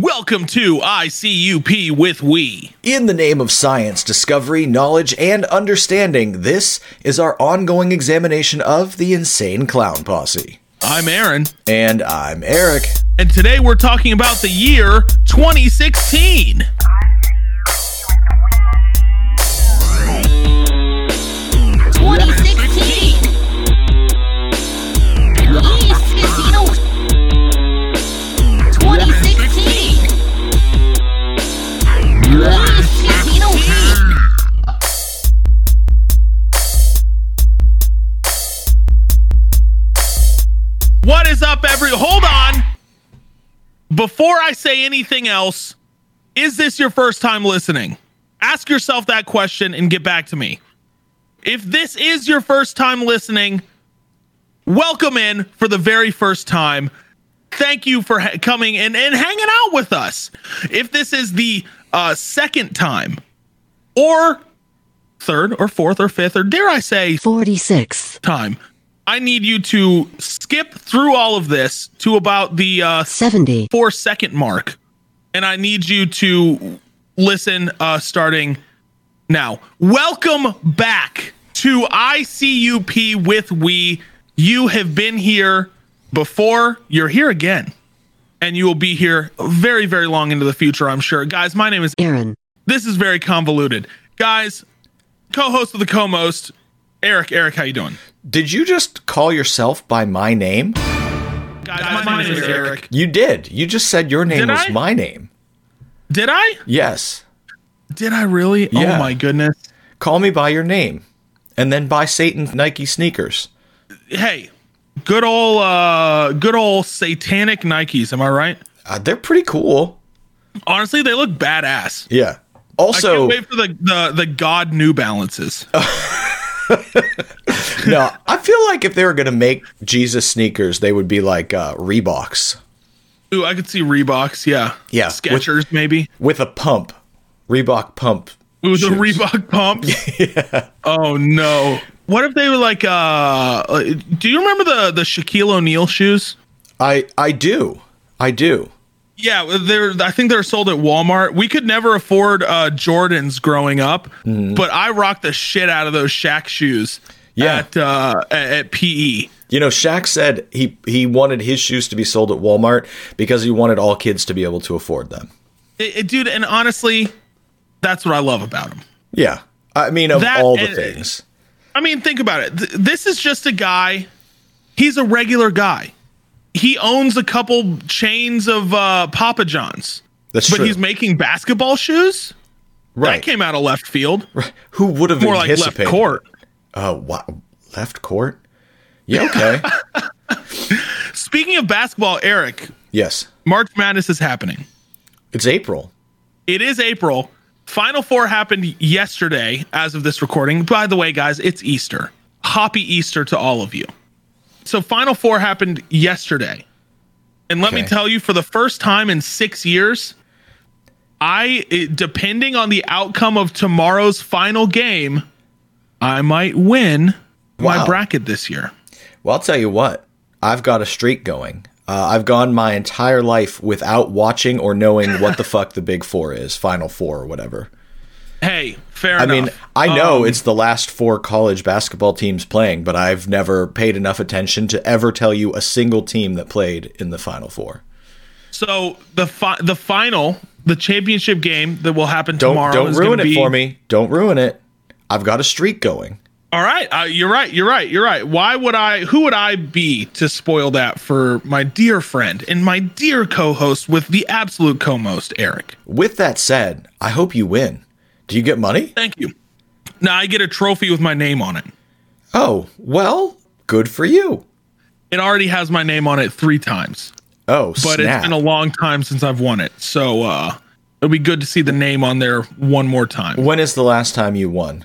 Welcome to ICUP with We. In the name of science, discovery, knowledge, and understanding, this is our ongoing examination of the Insane Clown Posse. I'm Aaron, And I'm Eric. and today we're talking about the year 2016. Up, every? Hold on. Before I say anything else, is this your first time listening? Ask yourself that question and get back to me. If this is your first time listening, welcome in for the very first time. Thank you for ha- coming in and hanging out with us. If this is the uh, second time, or third, or fourth, or fifth, or dare I say 46th time. I need you to skip through all of this to about the uh, 70, four second mark, and I need you to listen uh, starting now. Welcome back to ICUP with We. You have been here before, you're here again, and you will be here very, very long into the future, I'm sure. Guys, my name is Aaron, this is very convoluted. Guys, co-host of the co-most, Eric. Eric, how you doing? Did you just call yourself by my name? Guys, my, name is Eric. You did. You just said your name Did was I? my name. Did I? Yes. Did I really? Yeah. Oh my goodness. Call me by your name. And then buy Satan Nike sneakers. Hey, good old uh good old satanic Nikes, am I right? Uh, they're pretty cool. Honestly, they look badass. Yeah. I Also, can't wait for the the, the God New Balances. no, I feel like if they were going to make Jesus sneakers, they would be like uh, Reeboks Ooh, I could see Reeboks, yeah. Yeah, Skechers, maybe. with a pump. Reebok pump. Ooh, the shoes. Reebok pumps. Oh no. What if they were like uh uh, do you remember the the Shaquille O'Neal shoes? I I do. I do. Yeah, they're. I think they're sold at Walmart. We could never afford uh, Jordans growing up, Mm-hmm. but I rocked the shit out of those Shaq shoes. Yeah. At uh, at, PE. You know, Shaq said he he wanted his shoes to be sold at Walmart because he wanted all kids to be able to afford them. It- it- dude, and honestly, that's what I love about him. Yeah. I mean, of That all the and- things. I mean, think about it. Th- this is just a guy. He's a regular guy. He owns a couple chains of uh, Papa John's, That's but true. he's making basketball shoes. right. That came out of left field, Right. Who would have more like left anticipated? court. Uh, oh, wow. Left court? Yeah, okay. Speaking of basketball, Eric, yes. March Madness is happening. It's April. It is April. Final Four happened yesterday as of this recording. By the way, guys, it's Easter. Happy Easter to all of you. So, Final Four happened yesterday. And let me tell you, for the first time in six years, I, depending on the outcome of tomorrow's final game, I might win my bracket this year. Well, I'll tell you what. I've got a streak going. Uh, I've gone my entire life without watching or knowing what the fuck the Big Four is, Final Four or whatever. Hey, fair enough. I enough. mean, I know Um, it's the last four college basketball teams playing, but I've never paid enough attention to ever tell you a single team that played in the Final Four. So the fi- the final, the championship game that will happen Don't tomorrow. don't ruin it be, for me. Don't ruin it. I've got a streak going. All right, uh, you're right. You're right. You're right. Why would I? Who would I be to spoil that for my dear friend and my dear co-host with the absolute co-most, Eric? With that said, I hope you win. Do you get money? Thank you. Now I get a trophy with my name on it. Oh, well, good for you. It already has my name on it three times, Oh, but snap. it's been a long time since I've won it. So uh, it'll be good to see the name on there one more time. when is the last time you won?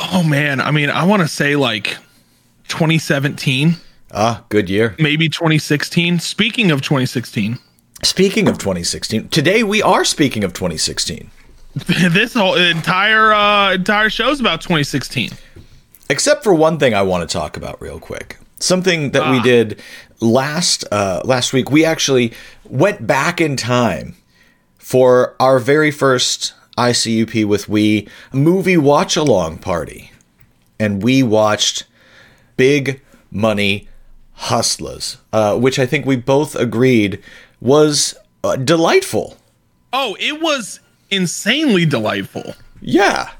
Oh man, I mean, I want to say like 2017. Ah, good year. maybe 2016. Speaking of 2016, Speaking of 2016, today we are speaking of 2016. this whole entire uh entire show's about 2016. Except for one thing I want to talk about real quick. Something that we did last uh, last week. We actually went back in time for our very first ICUP with We movie watch along party. And we watched Big Money Hustlas, uh, which I think we both agreed was uh, delightful. Oh, it was insanely delightful. Yeah,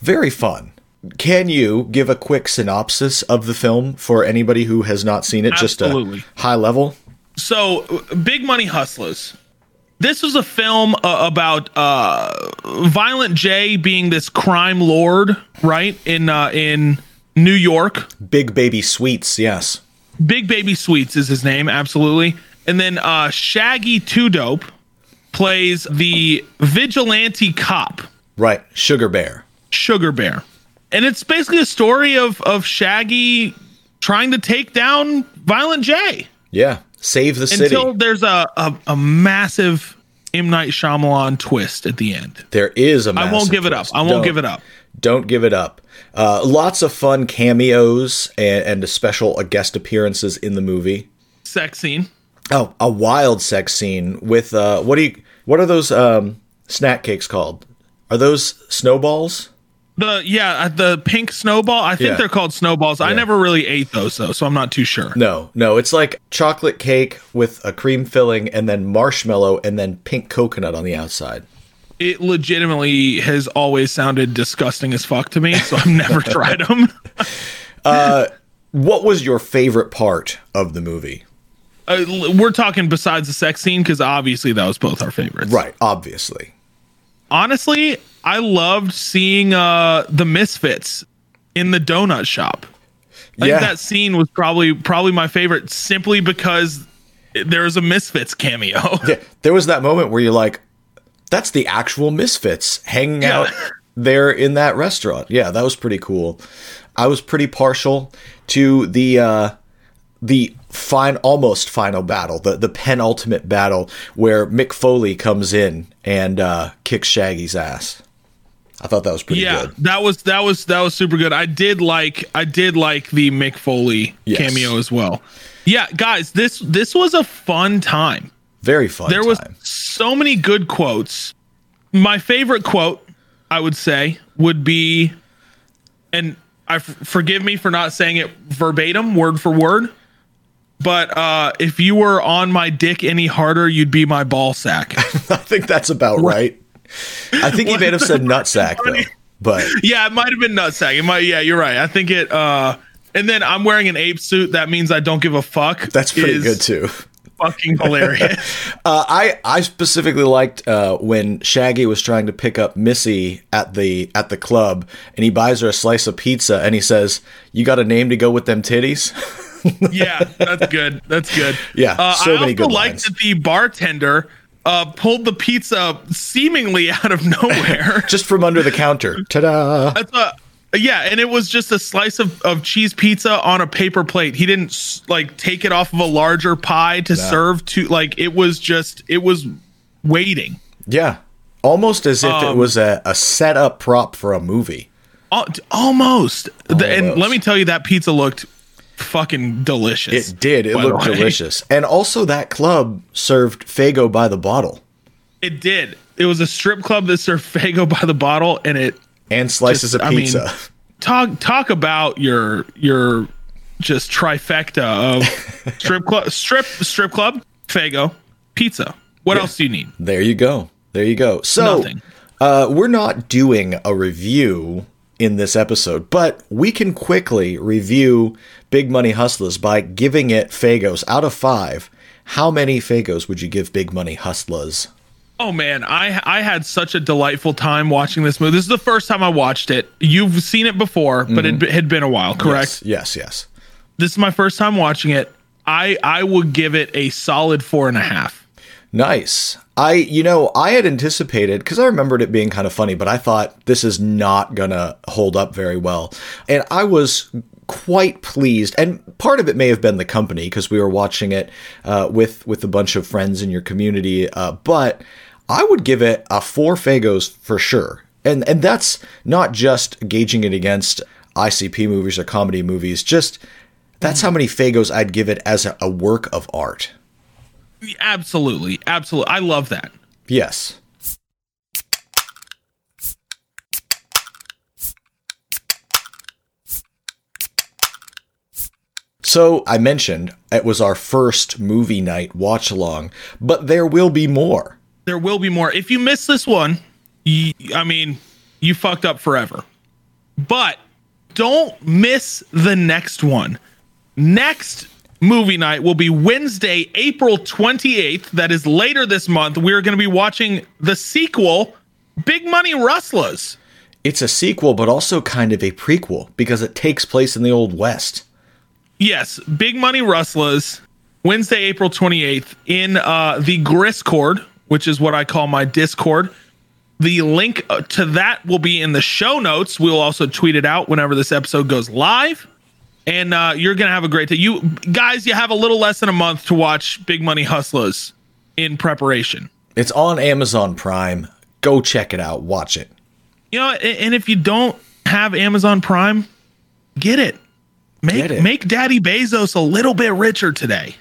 very fun. Can you give a quick synopsis of the film for anybody who has not seen it? Just a high level. So, Big Money Hustlas. This was a film uh, about uh, Violent J being this crime lord, right in uh, in New York. Big Baby Sweets, yes. Big Baby Sweets is his name, absolutely. And then uh, Shaggy Two Dope plays the vigilante cop, Right, Sugar Bear. Sugar Bear, and it's basically a story of of Shaggy trying to take down Violent J. Yeah, save the city. until there's a, a a massive M Night Shyamalan twist at the end. there is a I won't give it up. I won't Don't- give it up. Don't give it up. Uh, lots of fun cameos and, and special uh, guest appearances in the movie. Sex scene. Oh, a wild sex scene with uh, what do you? What are those um, snack cakes called? Are those snowballs? The yeah, uh, the pink snowball. I think Yeah. they're called snowballs. I never really ate those though, so I'm not too sure. No, no, it's like chocolate cake with a cream filling and then marshmallow and then pink coconut on the outside. It legitimately has always sounded disgusting as fuck to me, so I've never tried them. What was your favorite part of the movie? Uh, l- we're talking besides the sex scene because obviously that was both our favorites. Right, obviously. Honestly, I loved seeing uh the Misfits in the donut shop. I Yeah. think that scene was probably probably my favorite simply because there was a Misfits cameo. Yeah, there was that moment where you're like, that's the actual Misfits hanging Yeah. out there in that restaurant. Yeah, that was pretty cool. I was pretty partial to the uh the fine almost final battle, the the penultimate battle where Mick Foley comes in and uh kicks Shaggy's ass. I thought that was pretty yeah, good. that was that was that was super good. I did like I did like the Mick Foley Yes. cameo as well. Yeah, guys, this this was a fun time. Very fun There was so many good quotes. My favorite quote, I would say, would be, and I f- forgive me for not saying it verbatim, word for word, but uh, if you were on my dick any harder, you'd be my ball sack. I think that's about right. I think he may have said nutsack though. But yeah, it might have been nutsack. It might. Yeah, you're right. I think it. uh And then I'm wearing an ape suit. That means I don't give a fuck. that's pretty is good too. Fucking hilarious. Uh, I I specifically liked uh, when Shaggy was trying to pick up Missy at the at the club, and he buys her a slice of pizza, and he says, "You got a name to go with them titties?" yeah, that's good. That's good. Yeah, uh, so I many also good liked lines. that the bartender uh, pulled the pizza seemingly out of nowhere. Just from under the counter. Ta-da! Yeah, and it was just a slice of, of cheese pizza on a paper plate. He didn't like take it off of a larger pie to serve to like it was just it was waiting. Yeah, almost as if it Um, was a, a set up prop for a movie. Al- Almost. And let me tell you, that pizza looked fucking delicious. It did. It looked delicious, and also that club served Faygo by the bottle It did. It was a strip club that served Faygo by the bottle, and it and slices Just- of I mean, pizza. talk talk about your your just trifecta of strip club, strip strip club, Faygo, pizza. What else do you need? There you go. There you go. So, Nothing. uh, we're not doing a review in this episode, but we can quickly review Big Money Hustlas by giving it Faygos out of five. How many Faygos would you give Big Money Hustlas? Oh man, I I had such a delightful time watching this movie. This is the first time I watched it. You've seen it before, but it mhm. had been a while, correct? Yes, yes. yes. This is my first time watching it. I I would give it a solid four and a half. Nice. I, you know, I had anticipated because I remembered it being kind of funny, but I thought this is not gonna hold up very well, and I was quite pleased. And part of it may have been the company because we were watching it uh, with with a bunch of friends in your community. Uh, but I would give it a four Faygos for sure, and and that's not just gauging it against ICP movies or comedy movies. Just that's how many Faygos I'd give it as a, a work of art. Absolutely, absolutely. I love that. Yes. So I mentioned it was our first movie night watch along, but there will be more. There will be more. If you miss this one, you, I mean, you fucked up forever. But don't miss the next one. Next movie night will be Wednesday, April 28th. That is later this month. We're going to be watching the sequel, Big Money Rustlas. It's a sequel, but also kind of a prequel because it takes place in the Old West. Yes, Big Money Rustlas, Wednesday, April 28th, in uh, the Griscord, which is what I call my Discord. The link uh, to that will be in the show notes. We'll also tweet it out whenever this episode goes live. And uh, you're going to have a great day. You guys, you have a little less than a month to watch Big Money Hustlas in preparation. It's on Amazon Prime. Go check it out. Watch it. You know, and if you don't have Amazon Prime, get it. Make Get it. make Daddy Bezos a little bit richer today.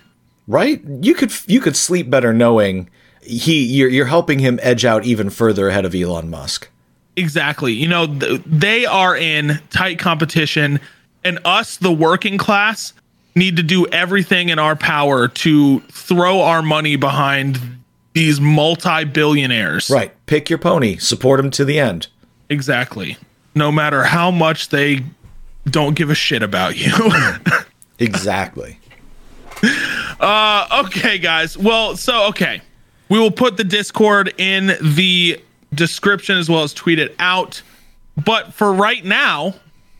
Right? You could you could sleep better knowing he you're you're helping him edge out even further ahead of Elon Musk. Exactly. You know, th- they are in tight competition, and us, the working class, need to do everything in our power to throw our money behind these multi billionaires. Right. Pick your pony. Support them to the end. Exactly. No matter how much they don't give a shit about you. Exactly. Uh, okay, guys. Well, so, okay. We will put the Discord in the description as well as tweet it out. But for right now,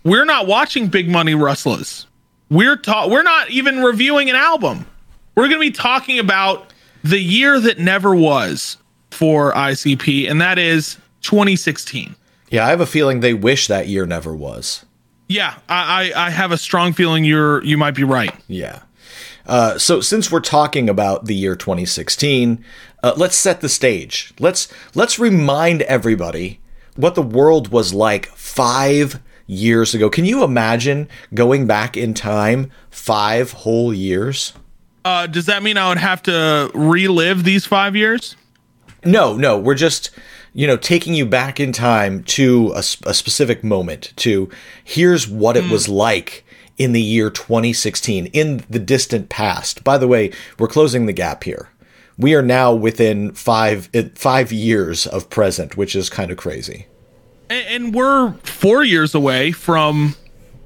we're not watching Big Money Rustlas. We're ta- we're not even reviewing an album. We're going to be talking about the year that never was for ICP, and that is 2016. Yeah, I have a feeling they wish that year never was. Yeah, I, I, I have a strong feeling you're you might be right. Yeah. Uh, so since we're talking about the year 2016, uh, let's set the stage. Let's let's remind everybody what the world was like five years ago. Can you imagine going back in time five whole years? Uh, does that mean I would have to relive these five years? No, no, we're just you know taking you back in time to a specific moment. To here's what it was like in the year 2016 in the distant past. By the way, we're closing the gap here. We are now within five five years of present, which is kind of crazy. And, and we're four years away from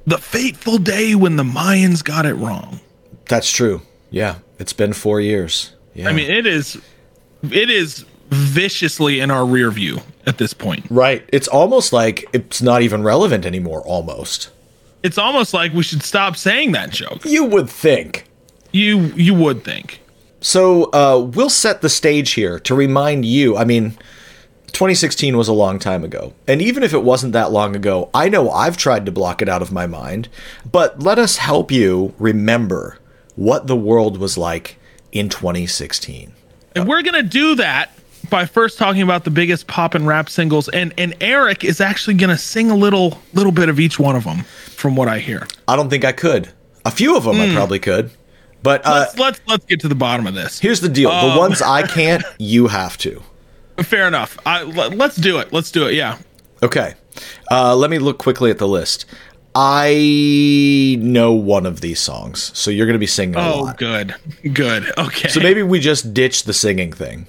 the fateful day when the Mayans got it wrong. That's true. Yeah, it's been four years. Yeah. I mean, it is, it is viciously in our rear view at this point. right. It's almost like it's not even relevant anymore. Almost. It's almost like we should stop saying that joke. You would think. You you would think. So uh, we'll set the stage here to remind you. I mean, 2016 was a long time ago. And even if it wasn't that long ago, I know I've tried to block it out of my mind. But let us help you remember what the world was like in 2016. And we're gonna do that by first talking about the biggest pop and rap singles. And and Eric is actually gonna sing a little little bit of each one of them, from what I hear. I don't think I could. A few of them I probably could. But uh, Let's let's let's get to the bottom of this. here's the deal the ones I can't, you have to. Fair enough. I, let's do it. Let's do it. Yeah. Okay. Uh, let me look quickly at the list. I know one of these songs, so you're going to be singing Oh, lot. good. Good. Okay. So maybe we just ditch the singing thing.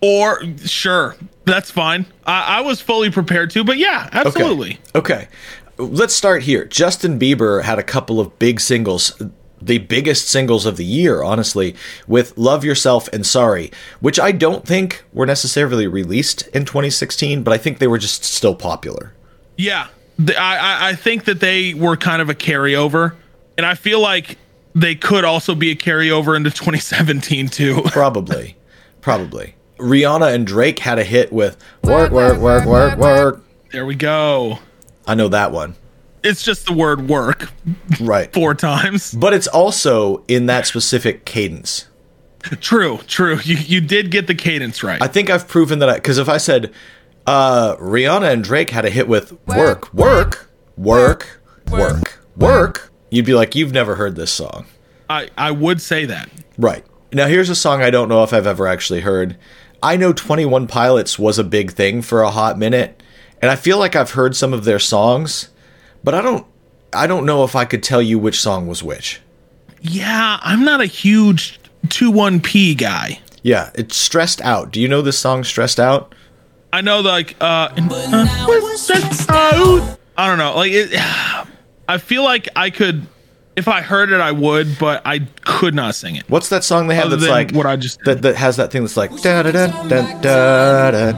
or sure, that's fine. I, I was fully prepared to, but yeah, absolutely. Okay. absolutely. Okay. Let's start here. Justin Bieber had a couple of big singles, the biggest singles of the year, honestly, with Love Yourself and Sorry, which I don't think were necessarily released in 2016, but I think they were just still popular. Yeah. The- I, I I think that they were kind of a carryover, and I feel like they could also be a carryover into 2017 too. Probably. Probably. Rihanna and Drake had a hit with Work, Work, Work, Work, Work. there we go. I know that one. It's just the word work Right. four times. But it's also in that specific cadence. True, true. You you did get the cadence right. I think I've proven that because if I said uh, Rihanna and Drake had a hit with work, work, work, work, work, you'd be like, you've never heard this song. I, I would say that. Right. Now, here's a song I don't know if I've ever actually heard. I know 21 Pilots was a big thing for a hot minute, and I feel like I've heard some of their songs, but I don't I don't know if I could tell you which song was which. Yeah, I'm not a huge 2-1-P guy. Yeah, it's stressed out. Do you know this song Stressed Out? I know like uh, uh out. I don't know. Like it I feel like I could if I heard it I would, but I could not sing it. What's that song they have Other that's like what I just that, that has that thing that's like da da da da da da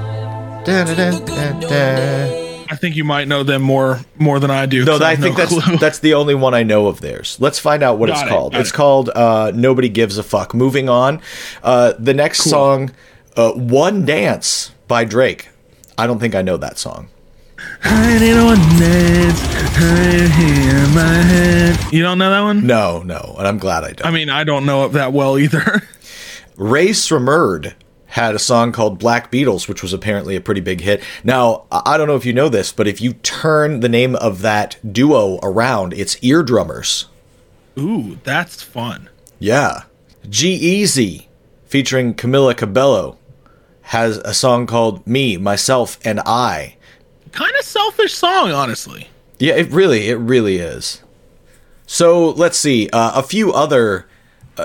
da da da da. I think you might know them more more than I do. No, 'cause I have think no that's clue. that's the only one I know of theirs. Let's find out what Got it's it, called. It's it. called uh, "Nobody Gives a Fuck." Moving on, uh, the next song, uh, "One Dance" by Drake. I don't think I know that song. You don't know that one? No, no, and I'm glad I don't. I mean, I don't know it that well either. Rae Sremmurd had a song called Black Beatles, which was apparently a pretty big hit. Now, I don't know if you know this, but if you turn the name of that duo around, it's Eardrummers. Ooh, that's fun. Yeah. G-Eazy, featuring Camila Cabello, has a song called Me, Myself, and I. Kind of selfish song, honestly. Yeah, it really, it really is. So let's see. Uh, a few other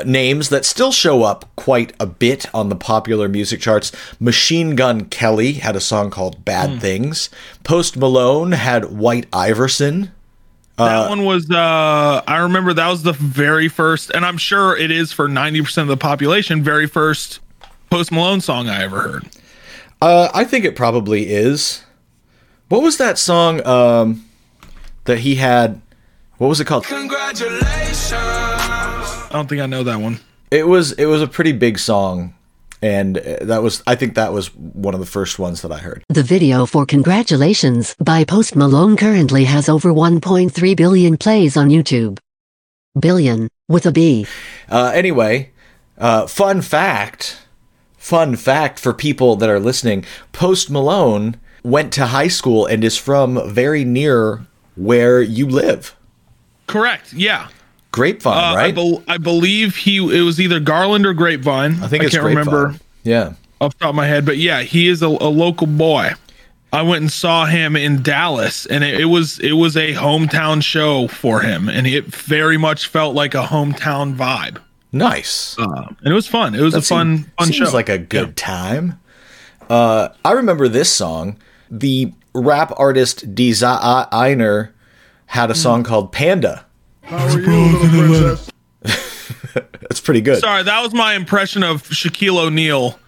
names that still show up quite a bit on the popular music charts. Machine Gun Kelly had a song called Bad Things. Post Malone had White Iverson. That one was uh I remember that was the very first and I'm sure it is for 90% of the population very first Post Malone song I ever heard. Uh, I think it probably is. What was that song um, that he had? What was it called? I don't think I know that one. It was it was a pretty big song, and uh, that was I think that was one of the first ones that I heard. The video for Congratulations by Post Malone currently has over 1.3 billion plays on YouTube. Billion, with a B. Uh, anyway, uh, fun fact, fun fact for people that are listening: Post Malone went to high school and is from very near where you live. Correct. Yeah. Grapevine, Uh, I, right? I believe he it was either Garland or Grapevine. I think it's can't Grapevine. remember Yeah. off the top of my head, but yeah, he is a, a local boy. I went and saw him in Dallas, and it, it was it was a hometown show for him, and it very much felt like a hometown vibe. Nice. Uh, and it was fun. It was a That fun seem- fun seems show. like a good time. Uh, I remember this song. The rap artist Desiigner had Hmm. a song called Panda. It's pretty good. Sorry, that was my impression of Shaquille O'Neal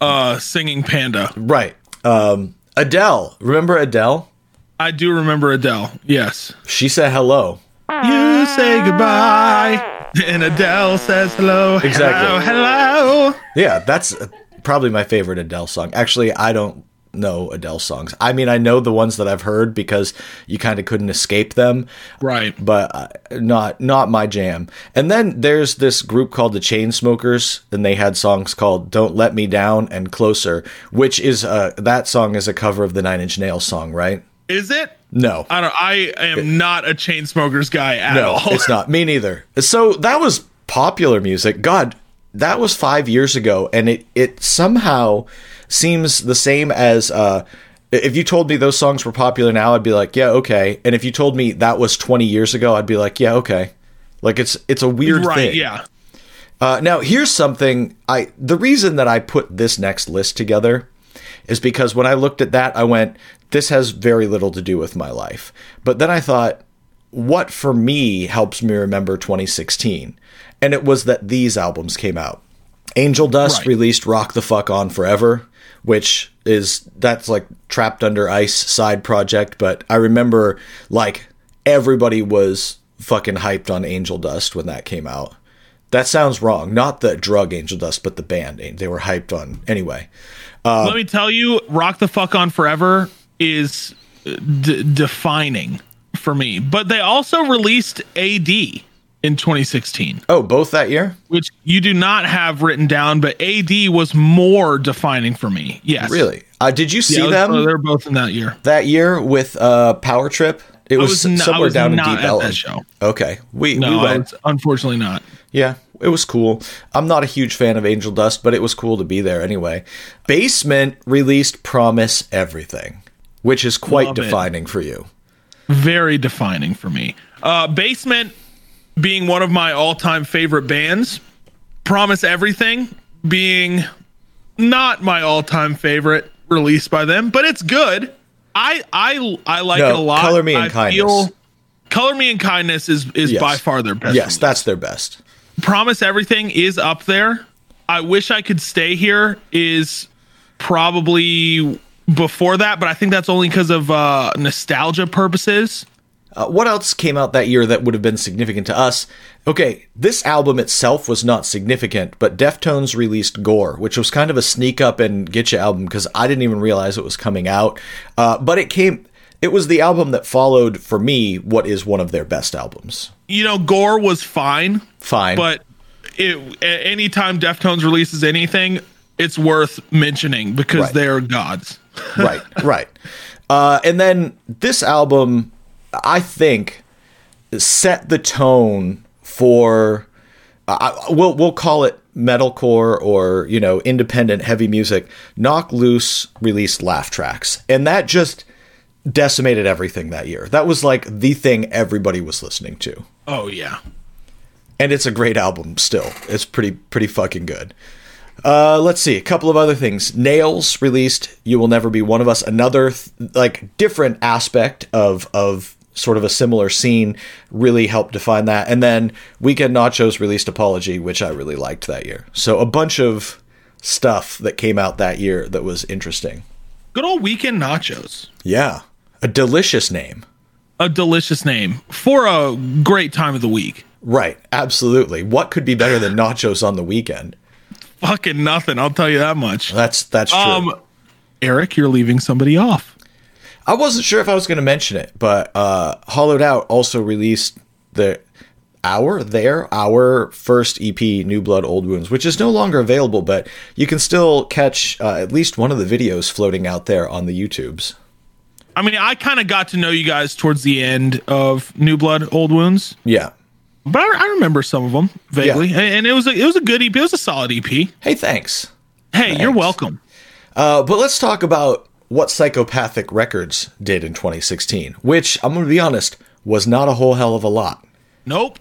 uh, singing "Panda." Right. Um, Adele. Remember Adele? I do remember Adele. Yes. She said hello. You say goodbye, and Adele says hello. Exactly. Hello. hello. Yeah, that's probably my favorite Adele song. Actually, I don't know Adele songs. I mean, I know the ones that I've heard because you kind of couldn't escape them. Right. but uh, not not my jam. And then there's this group called the Chainsmokers, and they had songs called "Don't Let Me Down" and "Closer," which is uh, that song is a cover of the Nine Inch Nails song, right? Is it? No, I don't. I am not a chain smokers guy at no, all. it's not. Me neither. So that was popular music. God, that was five years ago, and it it somehow seems the same as. Uh, if you told me those songs were popular now, I'd be like, yeah, okay. And if you told me that was 20 years ago, I'd be like, yeah, okay. Like it's it's a weird right. thing. Yeah. Uh, now, here's something I the reason that I put this next list together is because when I looked at that, I went, this has very little to do with my life. But then I thought, what for me helps me remember 2016? And it was that these albums came out. Angel Dust Right. released Rock the Fuck On Forever, which is that's like trapped under ice side project, but I remember like everybody was fucking hyped on Angel Dust when that came out. That sounds wrong. Not the drug Angel Dust, but the band. They were hyped on anyway. Uh, Let me tell you, "Rock the Fuck On Forever" is uh, d- defining for me. But they also released AD in 2016, Oh, both that year? which you do not have written down, but AD was more defining for me. Yes. Really? Uh, did you see Yeah, them so they're both in that year. that year with uh, Power Trip? It was, was, somewhere was down in Deep Ellum. Okay, we No, we went. unfortunately not. Yeah, it was cool. I'm not a huge fan of Angel Dust, but it was cool to be there anyway. Basement released Promise Everything, which is quite Love it. defining for you. very defining for me. Uh, Basement being one of my all-time favorite bands. Promise Everything being not my all-time favorite release by them, but it's good. I I I like No, it a lot. Color Me in I Kindness. Color Me in Kindness is is Yes. by far their best. yes, that's their best. Promise Everything is up there. I wish I could stay here is probably before that, but I think that's only because of uh, nostalgia purposes. Uh, what else came out that year that would have been significant to us? Okay, this album itself was not significant, but Deftones released Gore, which was kind of a sneak up and get you album because I didn't even realize it was coming out. Uh, but it came, it was the album that followed for me what is one of their best albums. You know, Gore was fine, Fine, but it, anytime Deftones releases anything, it's worth mentioning because Right. they're gods. right, right. Uh, and then this album, I think, set the tone for. I we'll we'll call it metalcore or you know independent heavy music. Knocked Loose released Laugh Tracks, and that just decimated everything that year. That was like the thing everybody was listening to, Oh yeah. and it's a great album. Still, it's pretty pretty fucking good. Uh, let's see a couple of other things. Nails released "You Will Never Be One of Us," another th- like different aspect of of sort of a similar scene. Really helped define that. And then Weekend Nachos released "Apology," which I really liked that year. So a bunch of stuff that came out that year that was interesting. Good old weekend nachos. Yeah, a delicious name. A delicious name for a great time of the week. Right, absolutely. What could be better than nachos on the weekend? Fucking nothing, I'll tell you that much. That's that's true. Um Eric, you're leaving somebody off. I wasn't sure if I was going to mention it, but uh, Hollowed Out also released the our their our first EP, New Blood Old Wounds, which is no longer available, but you can still catch uh, at least one of the videos floating out there on the YouTubes. I mean, I kind of got to know you guys towards the end of New Blood Old Wounds, Yeah. but I, I remember some of them vaguely, Yeah. and, and it was a, it was a good EP. It was a solid EP. Hey, thanks. Hey, you're welcome. Uh, but let's talk about what Psychopathic Records did in 2016, which I'm going to be honest was not a whole hell of a lot. Nope.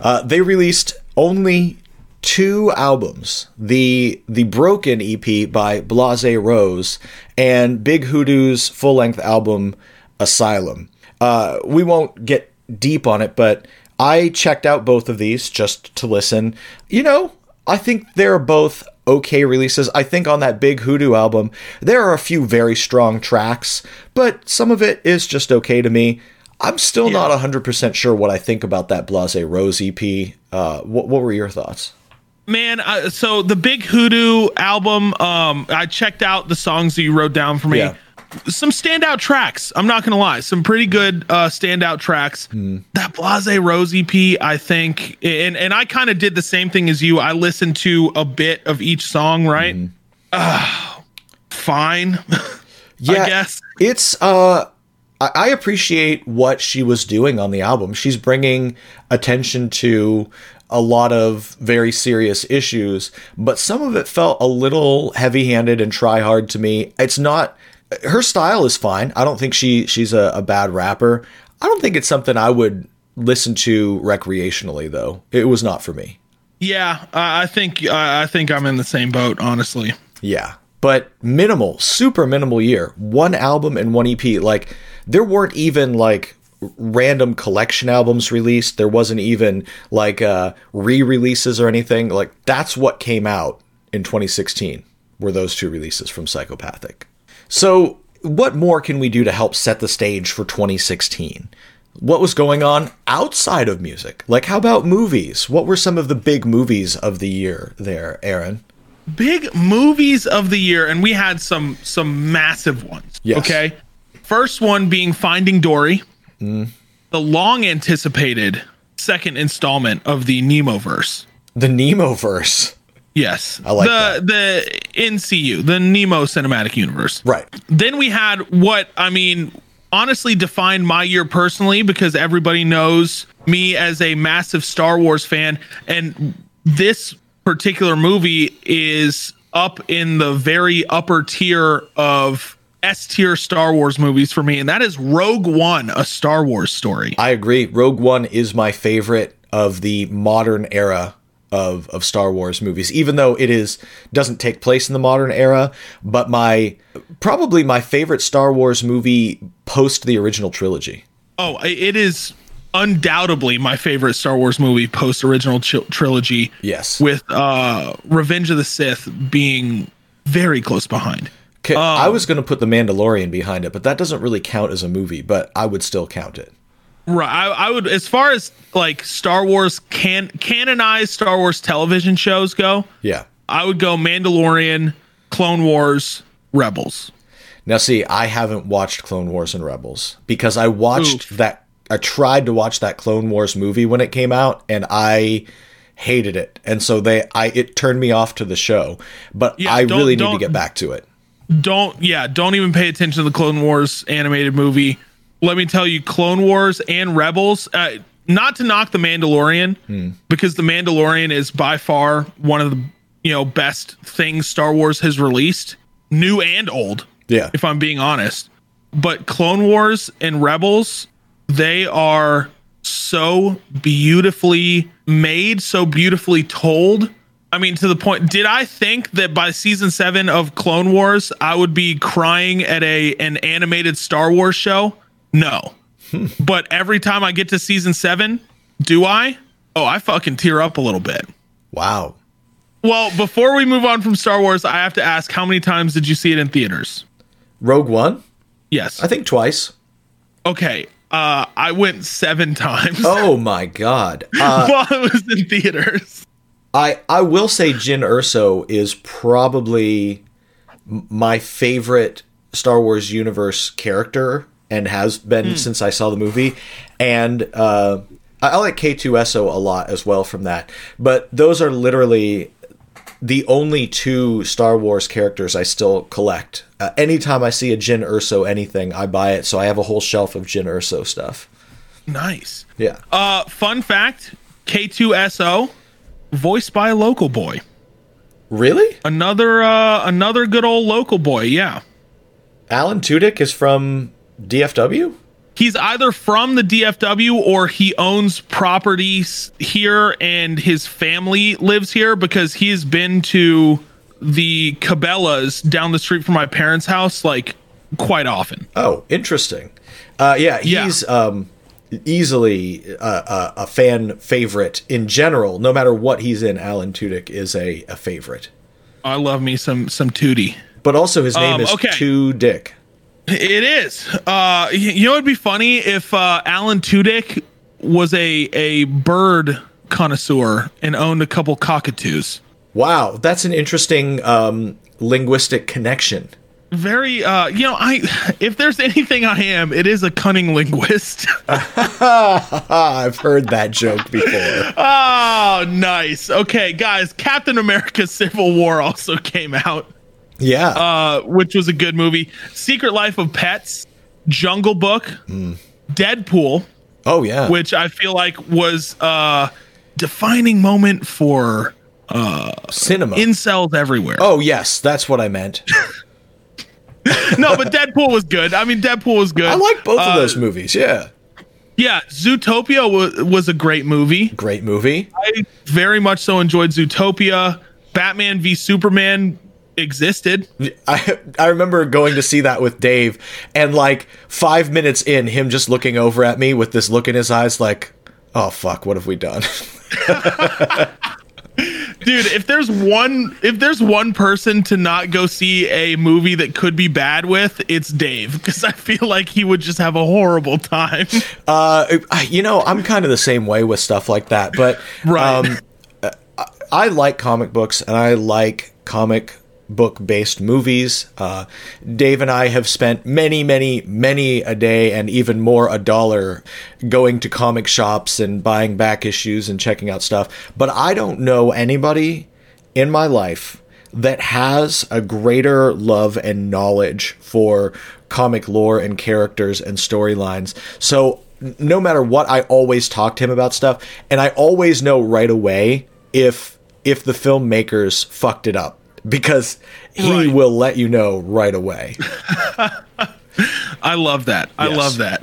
Uh, they released only two albums: the the Broken EP by Blahzay Roze and Big Hoodoo's full length album Asylum. Uh, we won't get deep on it, but I checked out both of these just to listen. You know, I think they're both okay releases. I think on that Big Hoodoo album, there are a few very strong tracks, but some of it is just okay to me. I'm still not 100% sure what I think about that Blahzay Roze EP. Uh, what, what were your thoughts? Man, uh, so the Big Hoodoo album, um, I checked out the songs that you wrote down for me. Yeah. Some standout tracks. I'm not gonna lie, some pretty good uh, standout tracks. That Blahzay Roze EP, I think, and and I kind of did the same thing as you. I listened to a bit of each song, right? Ah, fine. Yeah, guess. it's uh I I appreciate what she was doing on the album. She's bringing attention to a lot of very serious issues, but some of it felt a little heavy-handed and try hard to me. It's not her style is fine. I don't think she she's a, a bad rapper. I don't think it's something I would listen to recreationally though. It was not for me. yeah, I I think I think I'm in the same boat, honestly. Yeah. But minimal, super minimal year. One album and one EP. Like, there weren't even like random collection albums released. There wasn't even like uh, re releases or anything. Like, that's what came out in 2016 were those two releases from Psychopathic. So, what more can we do to help set the stage for 2016? What was going on outside of music? Like, how about movies? What were some of the big movies of the year there, Aaron? big movies of the year and we had some some massive ones Yes. okay first one being finding dory Mm. the long anticipated second installment of the nemo verse The Nemo verse. Yes I like the the ncu the nemo cinematic universe Right. then we had what I mean honestly defined my year personally because everybody knows me as a massive Star Wars fan and this particular movie is up in the very upper tier of S tier Star Wars movies for me and that is Rogue One a Star Wars story. I agree. Rogue One is my favorite of the modern era of of Star Wars movies, even though it is doesn't take place in the modern era. But my probably my favorite Star Wars movie post the original trilogy. Oh, it is undoubtedly my favorite Star Wars movie post original trilogy. Yes. With uh Revenge of the Sith being very close behind. Okay, I was going to put the Mandalorian behind it, but that doesn't really count as a movie. But I would still count it. Right. I, I would as far as like Star Wars can canonized Star Wars television shows go, Yeah. I would go Mandalorian, Clone Wars, Rebels. Now, see, I haven't watched Clone Wars and Rebels because I watched that. I tried to watch that Clone Wars movie when it came out, and I hated it, and so they, I, it turned me off to the show. But Yeah, I really need to get back to it. don't yeah don't even pay attention to the clone wars animated movie let me tell you clone wars and rebels uh, not to knock the mandalorian because the mandalorian is by far one of the you know best things star wars has released new and old Yeah. if i'm being honest but clone wars and rebels they are so beautifully made so beautifully told I mean, to the point. Did I think that by season seven of Clone Wars, I would be crying at a an animated Star Wars show? No. but every time I get to season seven, do I? Oh, I fucking tear up a little bit. Wow. Well, before we move on from Star Wars, I have to ask, how many times did you see it in theaters? Rogue One? Yes. I think twice. Okay. Uh, I went seven times Oh my god. Uh, while it was in theaters. I I will say Jyn Erso is probably my favorite Star Wars universe character and has been since I saw the movie. And uh, I, I like K2SO a lot as well from that. But those are literally the only two Star Wars characters I still collect. Uh, anytime I see a Jyn Erso anything, I buy it. So I have a whole shelf of Jyn Erso stuff. Nice. Yeah. Uh, fun fact: K2SO, voiced by a local boy. really? Another uh, another good old local boy. Yeah, Alan Tudyk is from DFW? he's either from the DFW or he owns properties here, and his family lives here because he's been to the Cabela's down the street from my parents' house like quite often. Oh, interesting. Uh, yeah, Yeah. he's um, easily a, a, a fan favorite in general. No matter what he's in, Alan Tudyk is a, a favorite. I love me some some Tootie. But also, his name Um, is okay. Dick. It is. Uh, you know, it'd be funny if uh, Alan Tudyk was a a bird connoisseur and owned a couple cockatoos. Wow, that's an interesting um, linguistic connection. Very, uh, you know, I if there's anything I am, it is a cunning linguist. I've heard that joke before. oh, nice. Okay, guys, Captain America: Civil War also came out, Yeah. uh, which was a good movie. Secret Life of Pets, Jungle Book, Deadpool. oh, yeah. which I feel like was a defining moment for Cinema. incels everywhere. oh, yes, that's what I meant. No, but Deadpool was good. I mean, Deadpool was good. I like both of Uh, those movies. Yeah. Yeah, Zootopia was was a great movie. Great movie. I very much so enjoyed Zootopia. Batman v Superman existed. I I remember going to see that with Dave, and like five minutes in, him just looking over at me with this look in his eyes, like, "Oh fuck, what have we done?" Dude, if there's one if there's one person to not go see a movie that could be bad with, it's Dave because I feel like he would just have a horrible time. uh, you know, I'm kind of the same way with stuff like that, but Right. um, I, I like comic books and I like comic book based movies. Uh, Dave and I have spent many, many, many a day and even more a dollar going to comic shops and buying back issues and checking out stuff. But I don't know anybody in my life that has a greater love and knowledge for comic lore and characters and storylines. So no matter what, I always talk to him about stuff, and I always know right away if if the filmmakers fucked it up because he Right. will let you know right away. I love that. I love that.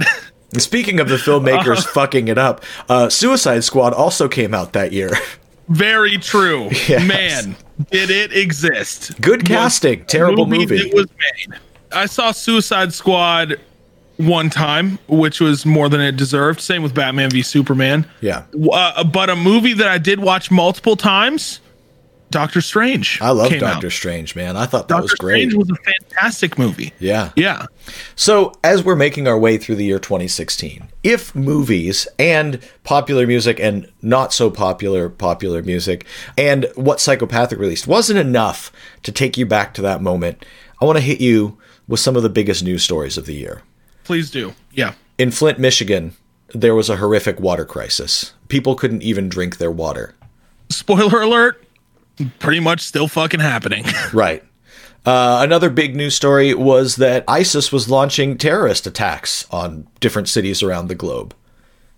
Speaking of the filmmakers fucking it up, uh, Suicide Squad also came out that year. Very true. Yes. Man, did it exist? Good casting, terrible movie. that was made. I saw Suicide Squad one time, which was more than it deserved. Same with Batman v Superman. Yeah. Uh, but a movie that I did watch multiple times, Doctor Strange. I love Doctor out. Strange, man. I thought that Doctor was great. Doctor Strange was a fantastic movie. yeah. Yeah. So, as we're making our way through the year 2016, if movies and popular music and not so popular popular music and what Psychopathic released wasn't enough to take you back to that moment, I want to hit you with some of the biggest news stories of the year. Please do. Yeah. In Flint, Michigan, there was a horrific water crisis. People couldn't even drink their water. Spoiler alert. Pretty much still fucking happening. Right. Uh, another big news story was that ISIS was launching terrorist attacks on different cities around the globe.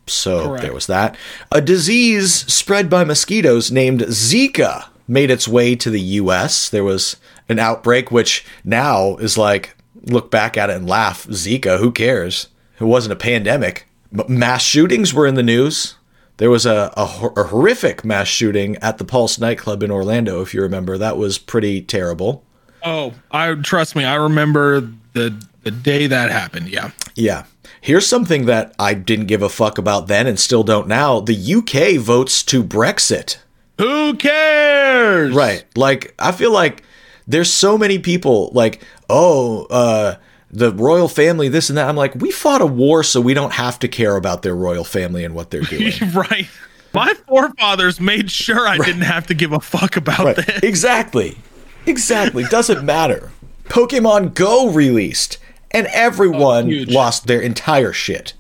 So Correct. there was that. A disease spread by mosquitoes named Zika made its way to the US. There was an outbreak, which now is like, look back at it and laugh. Zika, who cares? It wasn't a pandemic. Mass shootings were in the news. There was a, a, a horrific mass shooting at the Pulse nightclub in Orlando, if you remember. That was pretty terrible. oh, I trust me. I remember the the day that happened. Yeah. Yeah. Here's something that I didn't give a fuck about then and still don't now. The UK votes to Brexit. Who cares? Right. Like, I feel like there's so many people like, oh, uh, the royal family, this and that. I'm like, we fought a war so we don't have to care about their royal family and what they're doing. right. My forefathers made sure I didn't have to give a fuck about Right. this. Exactly. Exactly. Doesn't matter. Pokemon Go released and everyone oh, huge. lost their entire shit.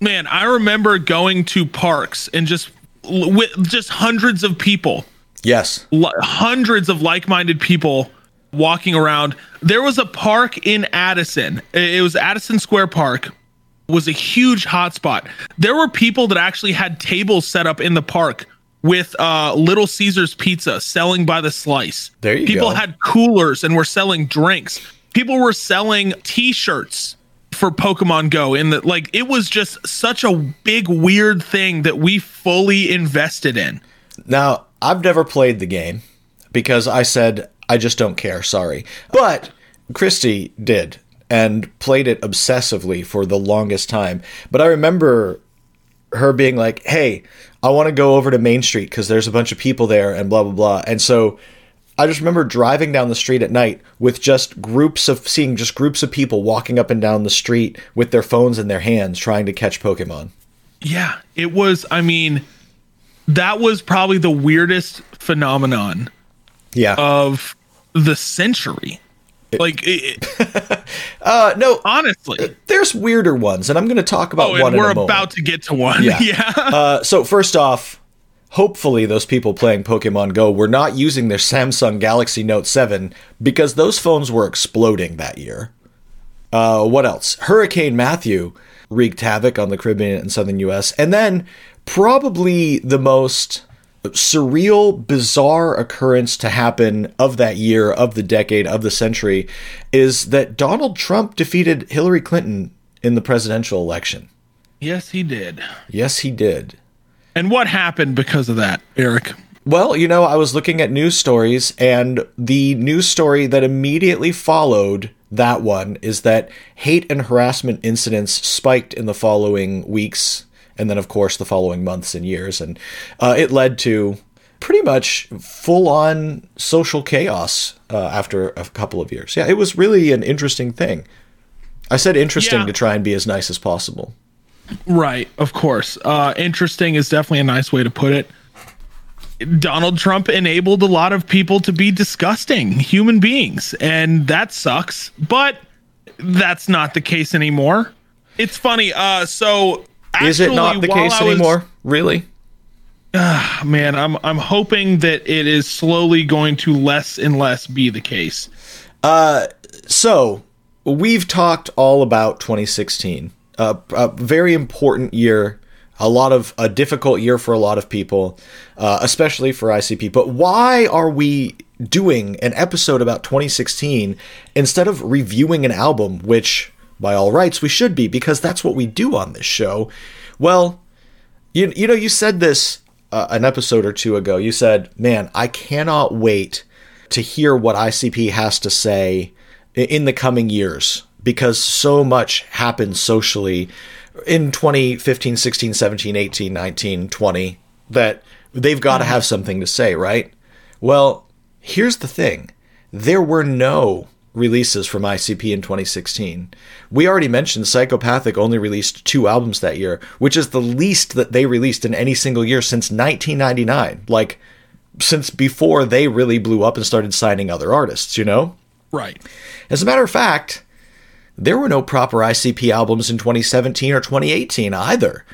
Man, I remember going to parks and just with just hundreds of people, Yes. hundreds of like-minded people walking around. There was a park in Addison. It was Addison Square Park. Was a huge hotspot. There were people that actually had tables set up in the park with uh, Little Caesars pizza selling by the slice. There you go. people go. had coolers and were selling drinks. People were selling T-shirts for Pokemon Go. In the like, it was just such a big weird thing that we fully invested in. Now, I've never played the game because I said I just don't care, sorry. But Christy did and played it obsessively for the longest time. But I remember her being like, "Hey, I want to go over to Main Street because there's a bunch of people there and blah blah blah." And so I just remember driving down the street at night with just groups of seeing just groups of people walking up and down the street with their phones in their hands trying to catch Pokemon. Yeah, it was. I mean, that was probably the weirdest phenomenon Yeah. of the century. Like, it, uh no, honestly. there's weirder ones and I'm going to talk about Oh, one we're a moment. about to get to one. Yeah. Yeah. Uh, so first off, hopefully those people playing Pokemon Go were not using their Samsung Galaxy Note 7 because those phones were exploding that year. Uh, what else? Hurricane Matthew wreaked havoc on the Caribbean and southern U.S. And then probably the most surreal, bizarre occurrence to happen of that year, of the decade, of the century is that Donald Trump defeated Hillary Clinton in the presidential election. yes, he did. Yes, he did. And what happened because of that, Eric? Well, you know, I was looking at news stories, and the news story that immediately followed that one is that hate and harassment incidents spiked in the following weeks, and then, of course, the following months and years. And uh, it led to pretty much full on social chaos uh, after a couple of years. Yeah, it was really an interesting thing. I said interesting Yeah. to try and be as nice as possible. Right, of course. Uh, interesting is definitely a nice way to put it. Donald Trump enabled a lot of people to be disgusting human beings, and that sucks. But that's not the case anymore. It's funny. Uh, so Is it not the case was- anymore? Really? man, I'm I'm hoping that it is slowly going to less and less be the case. Uh, So, we've talked all about 2016. Uh, a very important year, a lot of a difficult year for a lot of people, uh, especially for ICP. But why are we doing an episode about 2016 instead of reviewing an album which by all rights, we should be because that's what we do on this show. Well, you you know, you said this uh, an episode or two ago. You said, "Man, I cannot wait to hear what ICP has to say in the coming years because so much happened socially in 2015, 16, 17, 18, 19, 20 that they've got to have something to say, right? Well, here's the thing. There were no releases from ICP in 2016. We already mentioned Psychopathic only released two albums that year, which is the least that they released in any single year since 1999. Like, since before they really blew up and started signing other artists, you know? Right. As a matter of fact, there were no proper ICP albums in 2017 or 2018 either.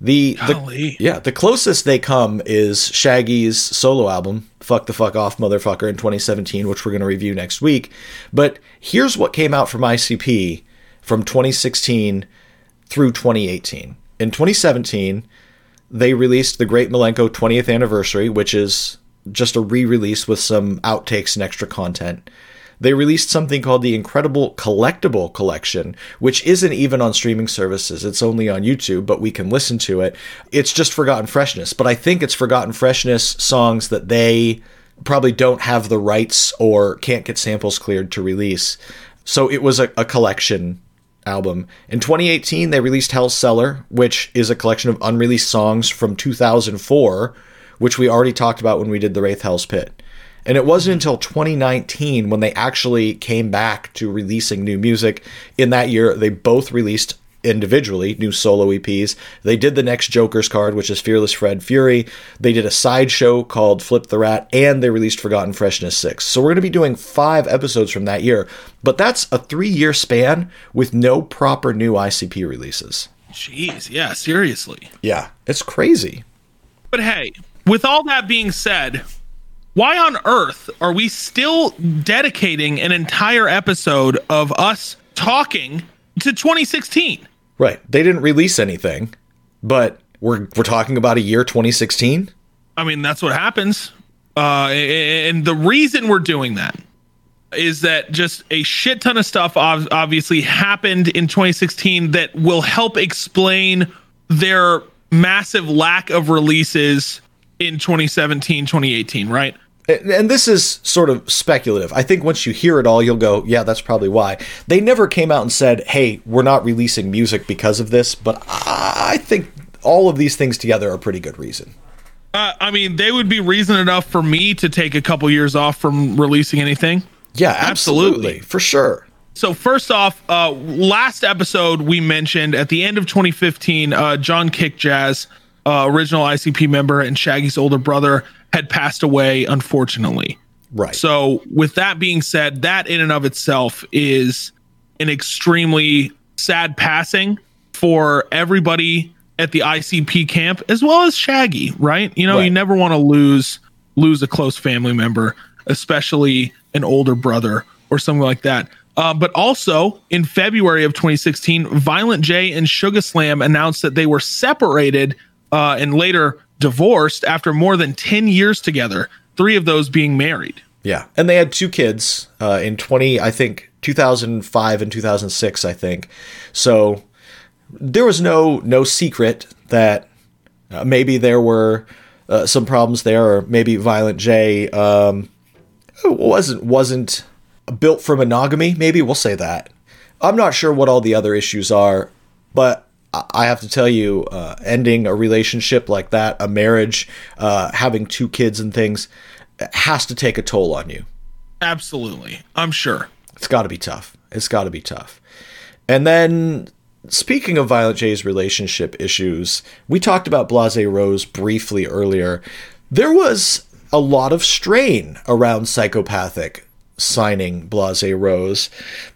The, the yeah, the closest they come is Shaggy's solo album, Fuck the Fuck Off Motherfucker in 2017, which we're going to review next week. But here's what came out from ICP from 2016 through 2018. In 2017, they released the Great Milenko 20th Anniversary, which is just a re release with some outtakes and extra content. They released something called the Incredible Collectible Collection, which isn't even on streaming services. It's only on YouTube, but we can listen to it. It's just Forgotten Freshness, but I think it's Forgotten Freshness songs that they probably don't have the rights or can't get samples cleared to release. So it was a, a collection album. In 2018, they released Hell's Cellar, which is a collection of unreleased songs from 2004, which we already talked about when we did the Wraith Hell's Pit. And it wasn't until 2019 when they actually came back to releasing new music. In that year, they both released individually new solo EPs. They did the next Joker's card, which is Fearless Fred Fury. They did a sideshow called Flip the Rat, and they released Forgotten Freshness 6. So we're going to be doing five episodes from that year. But that's a three year span with no proper new ICP releases. Jeez. Yeah. Seriously. Yeah, it's crazy. But hey, with all that being said, why on earth are we still dedicating an entire episode of us talking to 2016? Right. They didn't release anything, but we're, we're talking about a year 2016. I mean, that's what happens. Uh, and the reason we're doing that is that just a shit ton of stuff obviously happened in 2016 that will help explain their massive lack of releases in 2017, 2018, right? And and this is sort of speculative. I think once you hear it all, you'll go, yeah, that's probably why. They never came out and said, hey, we're not releasing music because of this, but I think all of these things together are a pretty good reason. Uh, I mean, they would be reason enough for me to take a couple years off from releasing anything. Yeah, absolutely. Absolutely. For sure. So first off, uh, last episode we mentioned at the end of 2015, uh, John Kickjazz, uh, original ICP member and Shaggy's older brother, had passed away, unfortunately. Right. So with that being said, that in and of itself is an extremely sad passing for everybody at the ICP camp as well as Shaggy, right? You know, Right. you never want to lose lose a close family member, especially an older brother or something like that. Uh, but also in February of 2016, Violent J and Sugar Slam announced that they were separated uh, and later divorced after more than 10 years together, three of those being married. Yeah, and they had two kids uh, in twenty, I think, two thousand five and two thousand six, I think. So there was no no secret that uh, maybe there were uh, some problems there, or maybe Violent J um, wasn't wasn't built for monogamy. Maybe we'll say that. I'm not sure what all the other issues are, but I- have to tell you, uh, ending a relationship like that, a marriage, uh, having two kids and things, has to take a toll on you. Absolutely. I'm sure. It's got to be tough. It's got to be tough. And then, speaking of Violent J's relationship issues, we talked about Blahzay Roze briefly earlier. There was a lot of strain around Psychopathic signing Blahzay Roze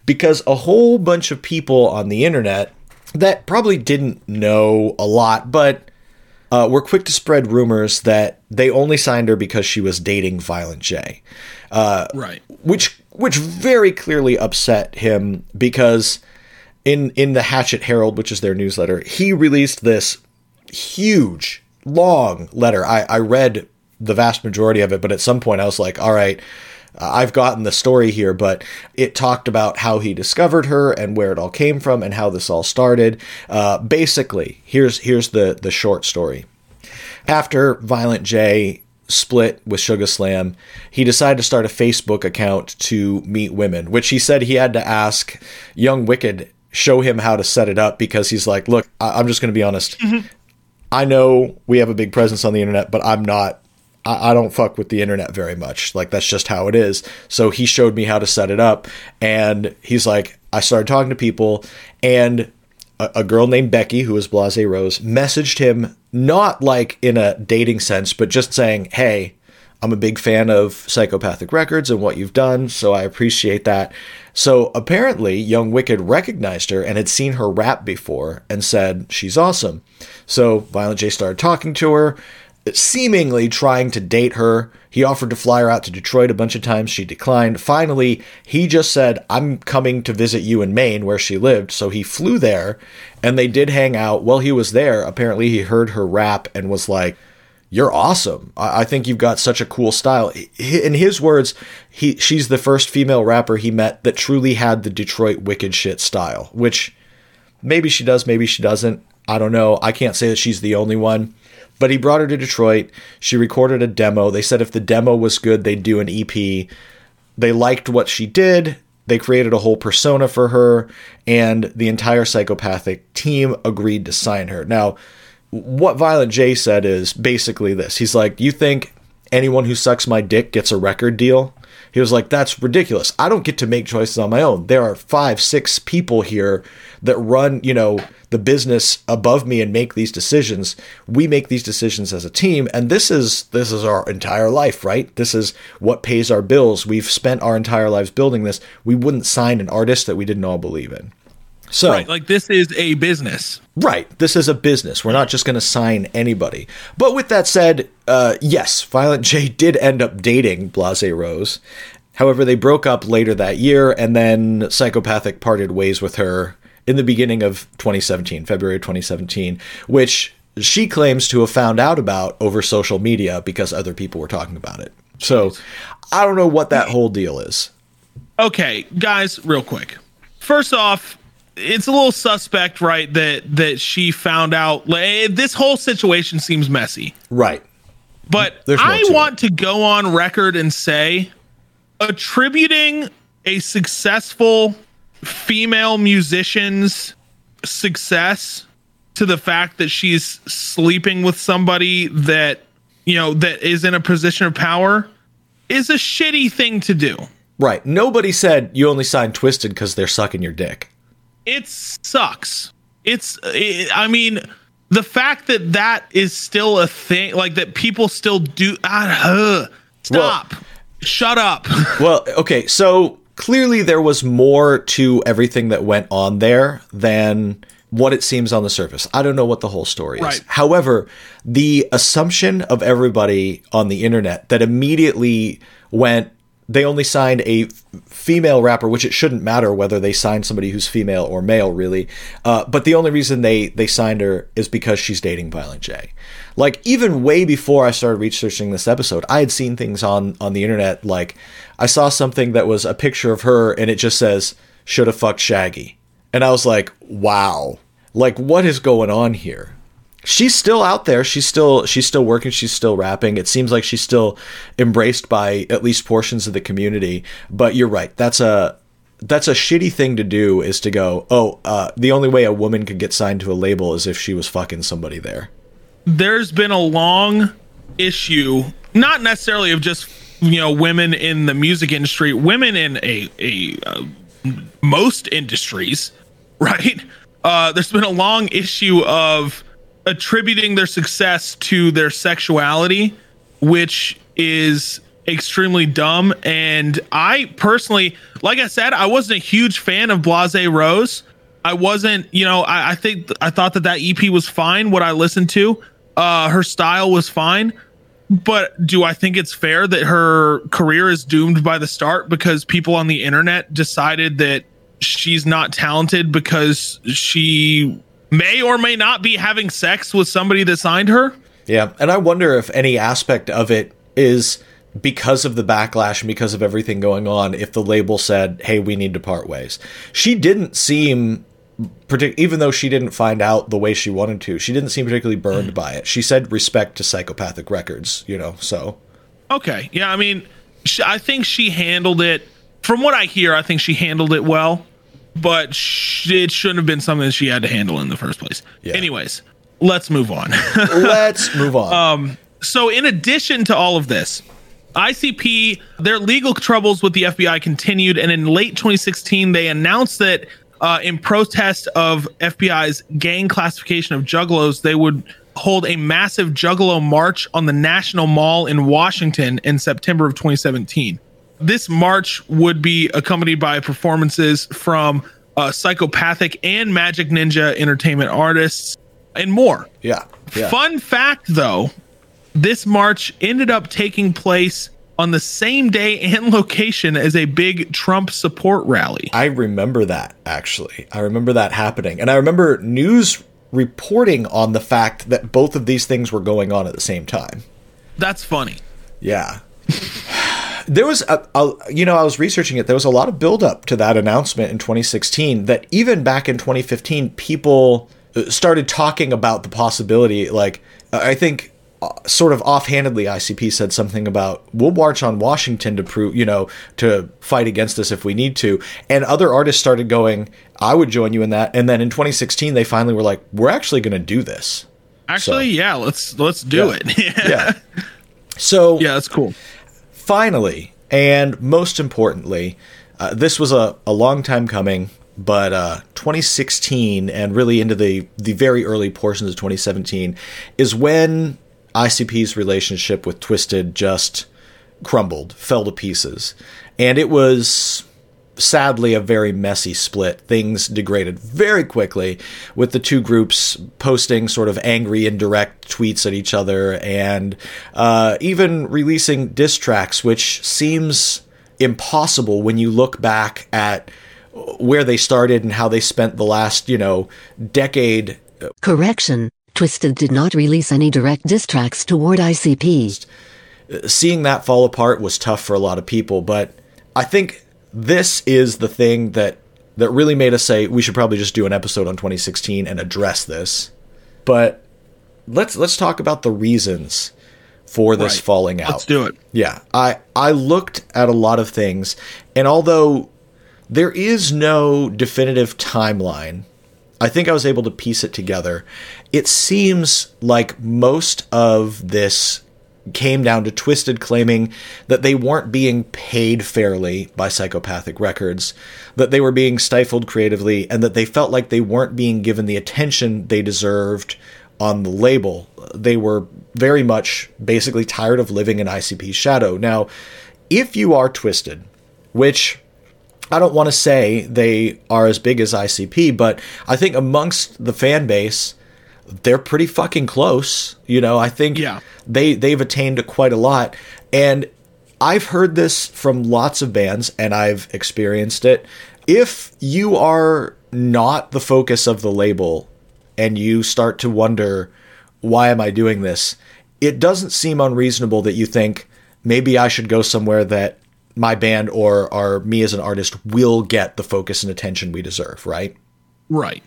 because a whole bunch of people on the internet that probably didn't know a lot, but uh, were quick to spread rumors that they only signed her because she was dating Violent J Right. which which very clearly upset him because in in the Hatchet Herald, which is their newsletter, he released this huge long letter. I, I read the vast majority of it, but at some point I was like, all right, uh, I've gotten the story here, but it talked about how he discovered her and where it all came from and how this all started. Uh, basically, here's here's the the short story. After Violent J split with Sugar Slam, he decided to start a Facebook account to meet women, which he said he had to ask Young Wicked show him how to set it up because he's like, look, I- I'm just going to be honest. I know we have a big presence on the internet, but I'm not. I, I don't fuck with the internet very much. Like that's just how it is. So he showed me how to set it up, and he's like, I started talking to people, and a, girl named Becky, who is Blahzay Roze, messaged him not like in a dating sense, but just saying, "Hey, I'm a big fan of Psychopathic Records and what you've done, so I appreciate that." So apparently, Young Wicked recognized her and had seen her rap before and said she's awesome. So Violent J started talking to her, seemingly trying to date her. He offered to fly her out to Detroit a bunch of times. She declined. Finally, he just said, I'm coming to visit you in Maine, where she lived. So he flew there and they did hang out. While he was there, apparently he heard her rap and was like, you're awesome. I think you've got such a cool style. In his words, he she's the first female rapper he met that truly had the Detroit wicked shit style, which maybe she does, maybe she doesn't. I don't know. I can't say that she's the only one. But he brought her to Detroit. She recorded a demo. They said if the demo was good, they'd do an EP. They liked what she did. They created a whole persona for her, and the entire psychopathic team agreed to sign her. Now, what Violent J said is basically this. He's like, You think anyone who sucks my dick gets a record deal? He was like, That's ridiculous. I don't get to make choices on my own. There are five, six people here that run, you know, the business above me and make these decisions. We make these decisions as a team, and this is this is our entire life, right? This is what pays our bills. We've spent our entire lives building this. We wouldn't sign an artist that we didn't all believe in. So Right. Like this is a business. Right. This is a business. We're not just going to sign anybody. But with that said, uh, yes, Violent J did end up dating Blahzay Roze. However, they broke up later that year, and then Psychopathic parted ways with her in the beginning of 2017, February 2017, which she claims to have found out about over social media because other people were talking about it. So I don't know what that whole deal is. Okay, guys, real quick. First off, it's a little suspect, right? That that she found out. Like, eh, this whole situation seems messy. Right. But There's I want to go on record and say attributing a successful female musician's success to the fact that she's sleeping with somebody that, you know, that is in a position of power is a shitty thing to do. Right. Nobody said you only signed Twiztid because they're sucking your dick. It sucks. It's, it, I mean, the fact that that is still a thing, like that people still do. Uh, stop. Shut up. Well, okay, so clearly there was more to everything that went on there than what it seems on the surface. I don't know what the whole story is. Right. However, the assumption of everybody on the internet that immediately went they only signed a female rapper, which it shouldn't matter whether they signed somebody who's female or male, really. Uh, but the only reason they they signed her is because she's dating Violent J. Like even way before I started researching this episode, I had seen things on on the internet. Like I saw something that was a picture of her, and it just says "should have fucked Shaggy," and I was like, "Wow." Like what is going on here? She's still out there. She's still she's still working. She's still rapping. It seems like she's still embraced by at least portions of the community. But you're right. That's a that's a shitty thing to do is to go oh uh, the only way a woman could get signed to a label is if she was fucking somebody there. There's been a long issue, not necessarily of just you know women in the music industry, women in a a uh, most industries, right? Uh, there's been a long issue of attributing their success to their sexuality, which is extremely dumb. And I personally, like I said, I wasn't a huge fan of Blahzay Roze. I wasn't, you know, I, I think I thought that that EP was fine. What I listened to, uh, her style was fine. But do I think it's fair that her career is doomed by the start because people on the internet decided that she's not talented because she may or may not be having sex with somebody that signed her? yeah and i wonder if any aspect of it is because of the backlash and because of everything going on if the label said, "Hey, we need to part ways." She didn't seem even though she didn't find out the way she wanted to. She didn't seem particularly burned by it. She said respect to psychopathic records, you know. So, Okay. Yeah. I mean, sh- I think she handled it. From what I hear, I think she handled it well, but sh- it shouldn't have been something that she had to handle in the first place. Yeah. Anyways, let's move on. let's move on. so, in addition to all of this, ICP, their legal troubles with the FBI continued, and in late 2016, they announced that uh, in protest of FBI's gang classification of juggalos, they would hold a massive juggalo march on the National Mall in Washington in September of 2017. This march would be accompanied by performances from uh, psychopathic and magic ninja entertainment artists and more. yeah. Yeah. Fun fact though, this march ended up taking place on the same day and location as a big Trump support rally. I remember that actually. I remember that happening. And I remember news reporting on the fact that both of these things were going on at the same time. That's funny. Yeah. There was a, a you know, I was researching it. There was a lot of buildup to that announcement in 2016 that even back in 2015 people uh, started talking about the possibility like I think uh, sort of offhandedly ICP said something about we'll march on Washington to prove, you know, to fight against this if we need to. And other artists started going, I would join you in that. And then in 2016 they finally were like, we're actually going to do this. Actually, yeah, let's let's do Yeah. it. Yeah. So yeah, that's cool. Finally, and most importantly, uh, this was a, a long time coming, but uh, 2016 and really into the, the very early portions of 2017 is when ICP's relationship with Twiztid just crumbled, fell to pieces. And it was sadly a very messy split. Things degraded very quickly with the two groups posting sort of angry indirect tweets at each other and uh, even releasing diss tracks, which seems impossible when you look back at where they started and how they spent the last, you know, decade Correction. Twiztid did not release any direct diss tracks toward ICP. seeing that fall apart was tough for a lot of people, but I think this is the thing that that really made us say we should probably just do an episode on 2016 and address this. But let's let's talk about the reasons for this Right. falling out. Let's do it. Yeah, I I looked at a lot of things, and although there is no definitive timeline, I think I was able to piece it together. It seems like most of this came down to Twiztid claiming that they weren't being paid fairly by Psychopathic Records, that they were being stifled creatively, and that they felt like they weren't being given the attention they deserved on the label. They were very much basically tired of living in ICP's shadow. Now, if you are Twiztid, which I don't want to say they are as big as ICP, but I think amongst the fan base, they're pretty fucking close. You know, I think Yeah. they they've attained quite a lot, and I've heard this from lots of bands, and I've experienced it. If you are not the focus of the label, and you start to wonder, why am I doing this? It doesn't seem unreasonable that you think maybe I should go somewhere that my band or or me as an artist will get the focus and attention we deserve, right? Right.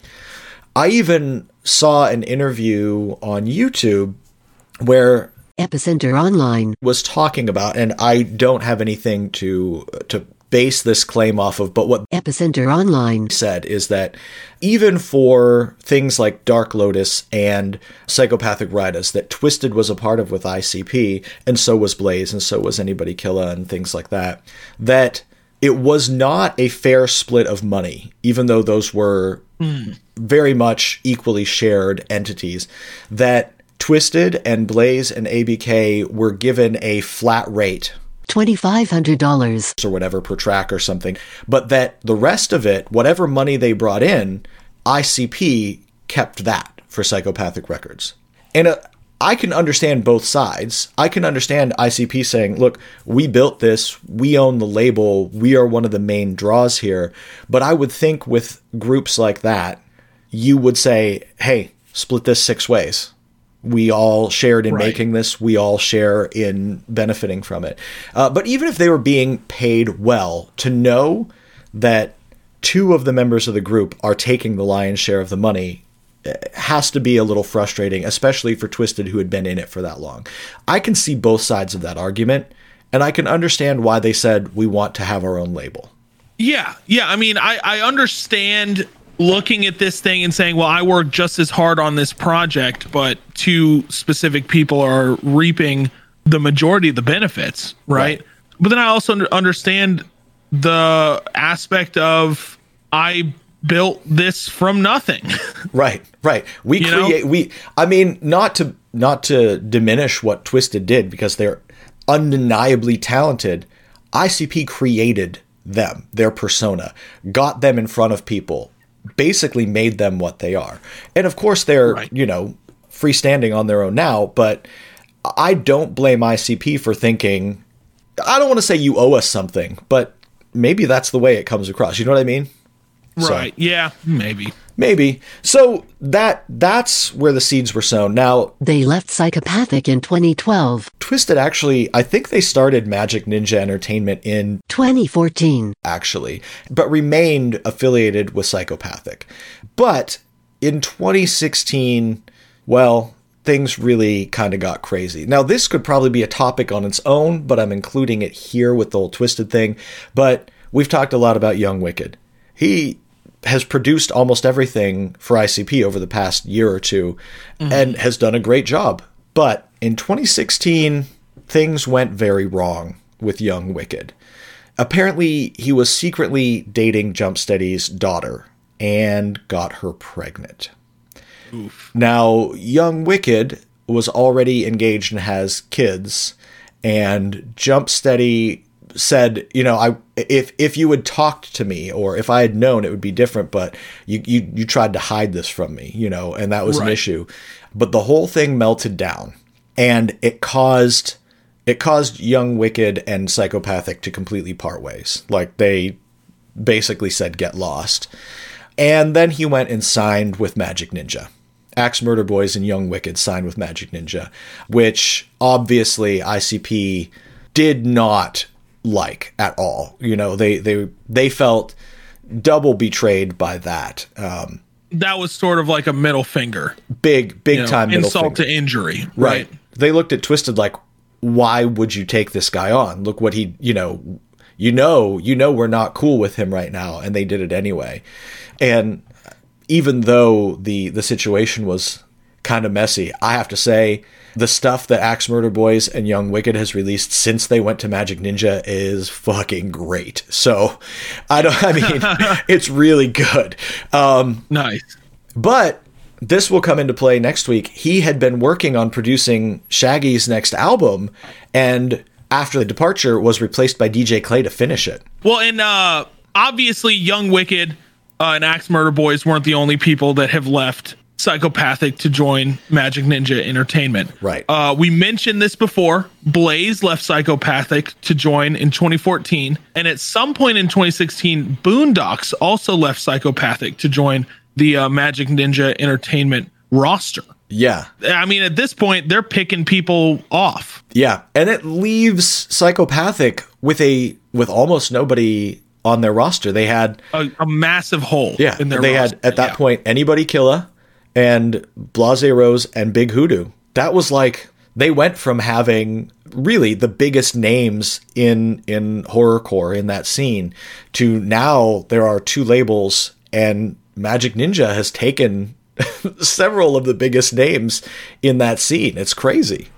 I even saw an interview on YouTube where Epicenter Online. was talking about and I don't have anything to to base this claim off of, but what Epicenter Online. said is that even for things like Dark Lotus and Psychopathic Riders that Twiztid was a part of with ICP, and so was Blaze, and so was Anybody Killa, and things like that, that it was not a fair split of money, even though those were hmm. Very much equally shared entities, that Twiztid and Blaze and ABK were given a flat rate $2,500. or whatever per track or something, but that the rest of it, whatever money they brought in, ICP kept that for Psychopathic Records. And uh, I can understand both sides. I can understand ICP saying, look, we built this, we own the label, we are one of the main draws here. But I would think with groups like that, you would say, hey, split this six ways. We all shared in Right. making this. We all share in benefiting from it. Uh, but even if they were being paid well, to know that two of the members of the group are taking the lion's share of the money eh, has to be a little frustrating, especially for Twiztid, who had been in it for that long. I can see both sides of that argument, and I can understand why they said we want to have our own label. Yeah, yeah. I mean, I I understand looking at this thing and saying, well, I worked just as hard on this project, but two specific people are reaping the majority of the benefits, right? Right. But then I also understand the aspect of I built this from nothing. Right, right. We You know? create we I mean not to not to diminish what Twiztid did because they're undeniably talented. ICP created them, their persona, got them in front of people, basically made them what they are. And of course they're, Right. you know, freestanding on their own now, but I don't blame ICP for thinking I don't want to say you owe us something, but maybe that's the way it comes across. You know what I mean? So- right. Yeah, maybe. Maybe. So that that's where the seeds were sown. Now, They left Psychopathic in 2012, Twiztid actually, I think they started Magic Ninja Entertainment in 2014. actually, but remained affiliated with Psychopathic. But in 2016, well, things really kind of got crazy. Now, this could probably be a topic on its own, but I'm including it here with the whole Twiztid thing. But we've talked a lot about Young Wicked. He has produced almost everything for ICP over the past year or 2 and mm-hmm. has done a great job. But in 2016, things went very wrong with Young Wicked. Apparently, he was secretly dating Jumpsteady's daughter and got her pregnant. Now, Young Wicked was already engaged and has kids, and Jumpsteady said, you know, I if if you had talked to me or if I had known it would be different, but you you you tried to hide this from me, you know, and that was an issue. But the whole thing melted down and it caused it caused Young Wicked and Psychopathic to completely part ways. Like they basically said get lost. And then he went and signed with Magic Ninja. Axe Murder Boys and Young Wicked signed with Magic Ninja, which obviously ICP did not like at all. You know, they they they felt double betrayed by that. Um, That was sort of like a middle finger. big big you know, time middle insult finger. to injury. right. Right. They looked at Twiztid like, why would you take this guy on? Look what he, you know, you know, you know, we're not cool with him right now, and they did it anyway. And even though the the situation was kind of messy, I have to say the stuff that Axe Murder Boys and Young Wicked has released since they went to Magic Ninja is fucking great. So I don't. I mean, it's really good. Um, Nice. but this will come into play next week. He had been working on producing Shaggy's next album, and after the departure, was replaced by DJ Clay to finish it. Well, and uh, obviously, Young Wicked uh, and Axe Murder Boys weren't the only people that have left Psychopathic to join Magic Ninja Entertainment. Right. Uh, we mentioned this before. Blaze left Psychopathic to join in 2014, and at some point in 2016, Boondocks also left Psychopathic to join the uh, Magic Ninja Entertainment roster. Yeah, I mean, at this point, they're picking people off. yeah, and it leaves Psychopathic with a with almost nobody on their roster. They had A, a massive hole. yeah, in their they roster. had at that Yeah. point anybody Killa and Blahzay Roze and Big Hoodoo. That was like they went from having really the biggest names in in horrorcore in that scene to now there are two labels and Magic Ninja has taken several of the biggest names in that scene. It's crazy.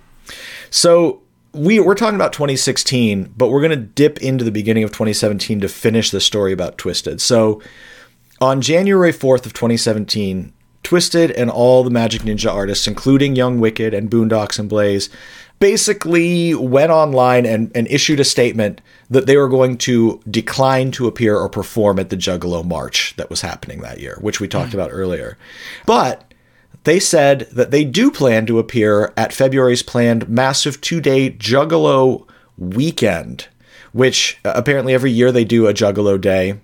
So we we're talking about 2016, but we're going to dip into the beginning of 2017 to finish the story about Twiztid. So on January 4th of 2017, Twiztid and all the Magic Ninja artists, including Young Wicked and Boondocks and Blaze, basically went online and, and issued a statement that they were going to decline to appear or perform at the Juggalo March that was happening that year, which we talked about earlier. But they said that they do plan to appear at February's planned massive two day Juggalo weekend, which uh, apparently every year they do a Juggalo day.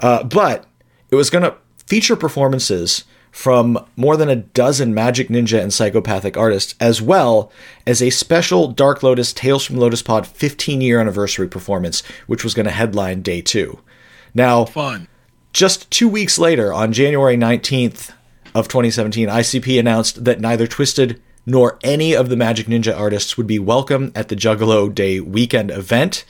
Uh, but it was going to feature performances from more than a dozen Magic Ninja and Psychopathic artists, as well as a special Dark Lotus Tales from Lotus Pod 15 year anniversary performance, which was going to headline day two. Now, Fun. just two weeks later, on January 19th of 2017, ICP announced that neither Twiztid nor any of the Magic Ninja artists would be welcome at the Juggalo Day weekend event.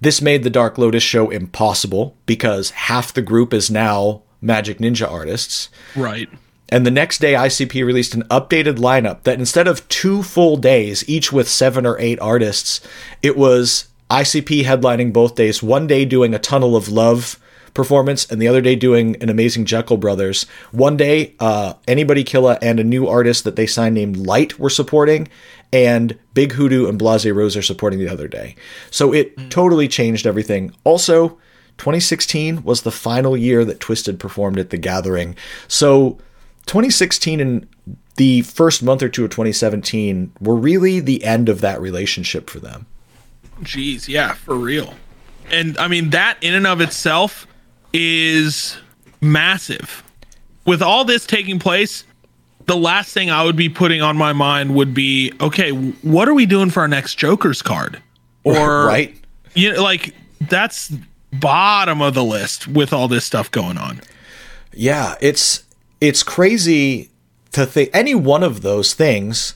This made the Dark Lotus show impossible because half the group is now Magic Ninja artists. Right. And the next day, ICP released an updated lineup that instead of two full days, each with seven or eight artists, it was ICP headlining both days. One day doing a Tunnel of Love performance, and the other day doing an amazing Jekyll Brothers. One day, uh, Anybody Killa and a new artist that they signed named Lyte were supporting, and Big Hoodoo and Blahzay Roze are supporting the other day. So it totally changed everything. Also, 2016 was the final year that Twiztid performed at the Gathering. So 2016 and the first month or two of 2017 were really the end of that relationship for them. Jeez, yeah, for real. And I mean, that in and of itself is massive. With all this taking place, the last thing I would be putting on my mind would be okay, what are we doing for our next Joker's card? Or, right? you know, like that's bottom of the list with all this stuff going on. Yeah, it's it's crazy to think any one of those things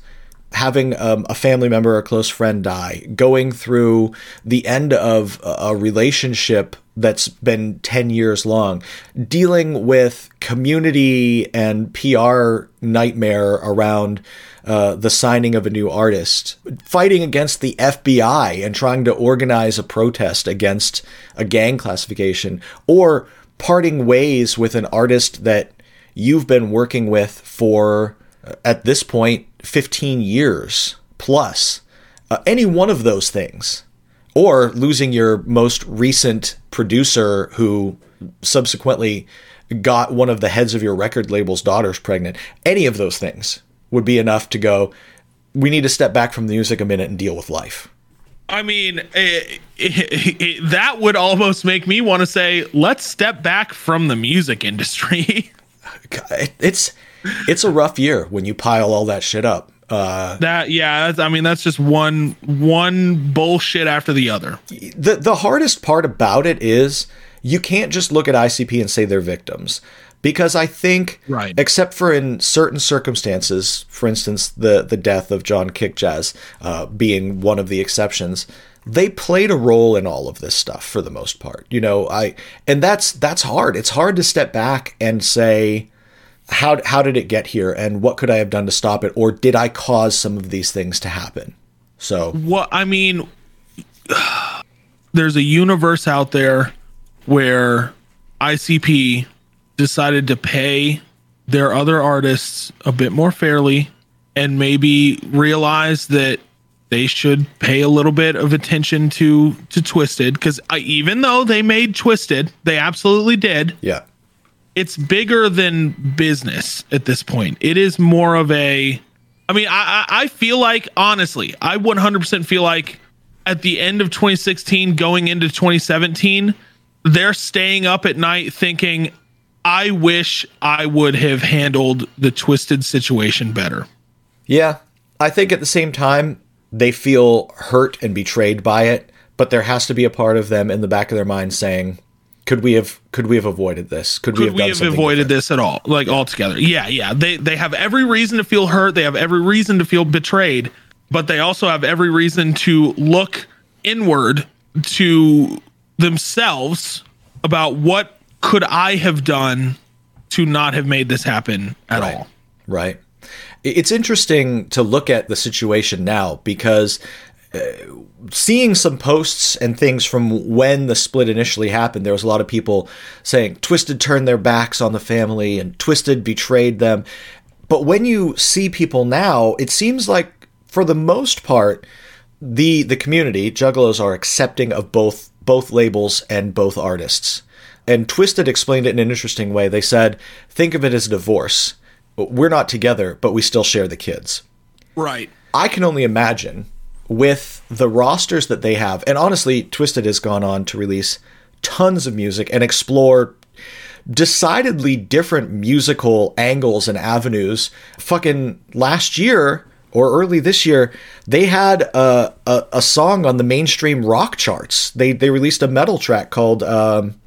having um, a family member or close friend die, going through the end of a a relationship that's been 10 years long, dealing with community and PR nightmare around uh, the signing of a new artist, fighting against the FBI and trying to organize a protest against a gang classification, or parting ways with an artist that you've been working with for, uh, at this point, 15 years plus. Uh, any one of those things. Or losing your most recent producer who subsequently got one of the heads of your record label's daughters pregnant. Any of those things would be enough to go, we need to step back from the music a minute and deal with life. I mean, it, it, it, that would almost make me want to say, let's step back from the music industry. It- It's it's a rough year when you pile all that shit up. Uh, that, yeah, that's, I mean, that's just one one bullshit after the other. the the hardest part about it is you can't just look at ICP and say they're victims because I think Right. except for in certain circumstances, for instance, the the death of John Kickjazz uh, being one of the exceptions, they played a role in all of this stuff for the most part. You know, I and that's that's hard. It's hard to step back and say how how did it get here and what could I have done to stop it or did I cause some of these things to happen? So What I mean, there's a universe out there where ICP decided to pay their other artists a bit more fairly and maybe realize that they should pay a little bit of attention to to Twiztid because even though they made Twiztid, they absolutely did. yeah. It's bigger than business at this point. It is more of a. I mean, I I feel like honestly, I 100% feel like at the end of 2016, going into 2017, they're staying up at night thinking, I wish I would have handled the Twiztid situation better. Yeah. I think at the same time, they feel hurt and betrayed by it, but there has to be a part of them in the back of their mind saying, could we have could we have avoided this? Could, we have we have avoided different? this at all? Like altogether. Yeah, yeah. They they have every reason to feel hurt. They have every reason to feel betrayed, but they also have every reason to look inward to themselves about what could I have done to not have made this happen at Right. all. Right. It's interesting to look at the situation now because seeing some posts and things from when the split initially happened, there was a lot of people saying Twiztid turned their backs on the family and Twiztid betrayed them. But when you see people now, it seems like for the most part, the the community juggalos are accepting of both both labels and both artists and Twiztid explained it in an interesting way they said think of it as a divorce we're not together but we still share the kids Right. i can only imagine with the rosters that they have and honestly Twiztid has gone on to release tons of music and explore decidedly different musical angles and avenues. Fucking last year or early this year, they had a, a, a song on the mainstream rock charts. They they released a metal track called um,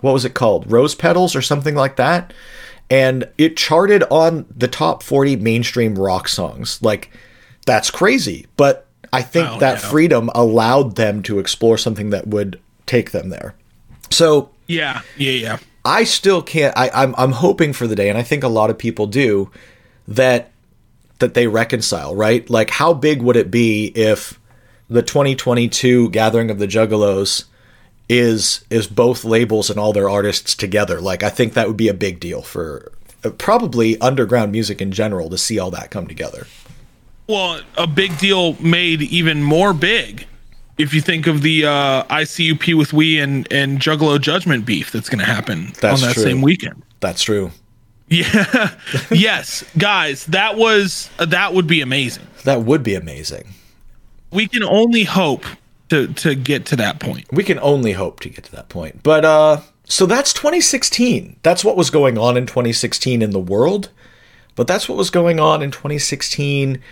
what was it called? Rose Petals or something like that. And it charted on the top 40 mainstream rock songs. Like, that's crazy. But I think Oh, that freedom allowed them to explore something that would take them there. So Yeah, yeah, yeah. I still can't. I, I'm I'm hoping for the day, and I think a lot of people do that that they reconcile. Right? Like, how big would it be if the 2022 Gathering of the Juggalos is is both labels and all their artists together? Like, I think that would be a big deal for probably underground music in general to see all that come together. Well, a big deal made even more big if you think of the uh, ICUP with we and and Juggalo Judgment beef that's going to happen That's on that true. same weekend. That's true. Yeah. yes, guys, that was that would be amazing. That would be amazing. We can only hope to to get to that point. We can only hope to get to that point. But uh so that's 2016. That's what was going on in 2016 in the world. But that's what was going on in 2016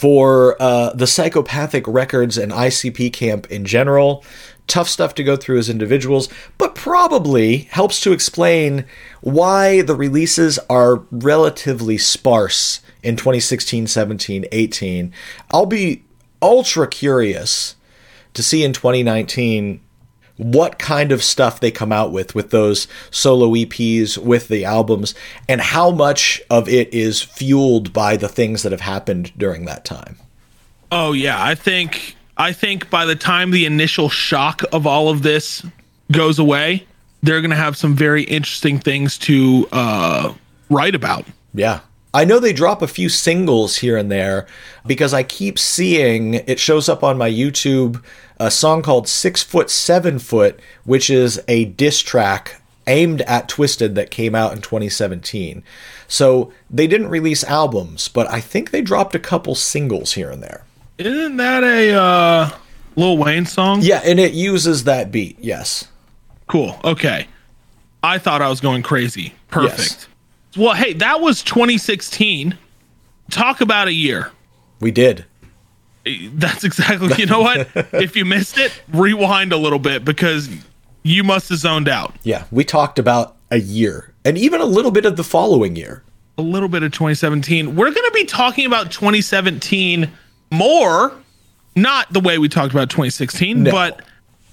for uh, the psychopathic records and ICP camp in general. Tough stuff to go through as individuals, but probably helps to explain why the releases are relatively sparse in 2016, 17, 18. I'll be ultra curious to see in 2019 what kind of stuff they come out with with those solo EPs with the albums and how much of it is fueled by the things that have happened during that time. Oh yeah, I think I think by the time the initial shock of all of this goes away, they're going to have some very interesting things to uh, write about. Yeah. I know they drop a few singles here and there because I keep seeing it shows up on my YouTube a song called Six Foot Seven Foot, which is a diss track aimed at Twiztid that came out in 2017. So they didn't release albums, but I think they dropped a couple singles here and there. Isn't that a uh, Lil Wayne song? Yeah, and it uses that beat, yes. Cool. Okay. I thought I was going crazy. Perfect. Yes. Well, hey, that was 2016. Talk about a year. We did. Eh, that's exactly. You know what? if you missed it, rewind a little bit because you must have zoned out. Yeah, we talked about a year and even a little bit of the following year. A little bit of 2017. We're going to be talking about 2017 more, not the way we talked about 2016, No. but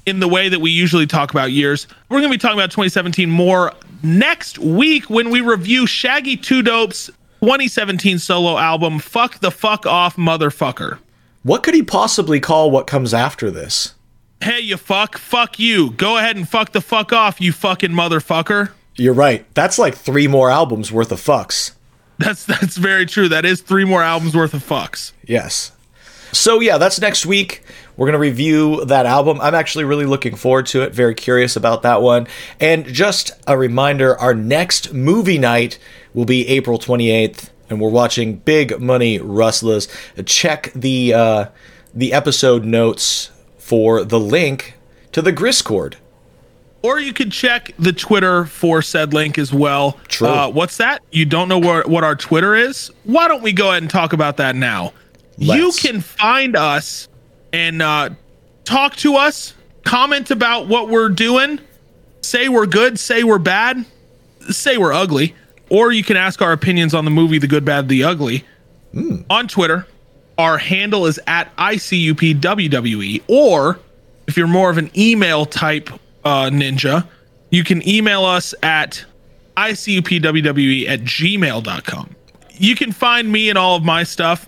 in the way that we usually talk about years. We're going to be talking about 2017 more next week when we review Shaggy Two Dope's 2017 solo album, Fuck the Fuck Off Motherfucker. What could he possibly call what comes after this? Hey, you fuck, fuck you. Go ahead and fuck the fuck off, you fucking motherfucker. You're right. That's like three more albums worth of fucks. That's that's very true. That is three more albums worth of fucks. Yes. So yeah, that's next week. We're gonna review that album. I'm actually really looking forward to it. Very curious about that one. And just a reminder, our next movie night will be April 28th, and we're watching Big Money Rustlas. Check the uh, the episode notes for the link to the Griscord. Or you could check the Twitter for said link as well. True. Uh, what's that? You don't know what what our Twitter is? Why don't we go ahead and talk about that now? You Let's. can find us and uh, talk to us, comment about what we're doing, say we're good, say we're bad, say we're ugly, or you can ask our opinions on the movie The Good, Bad, the Ugly on Twitter. Our handle is at ICUPWWE. Or if you're more of an email type uh, ninja, you can email us at ICUPWWE at gmail.com. You can find me and all of my stuff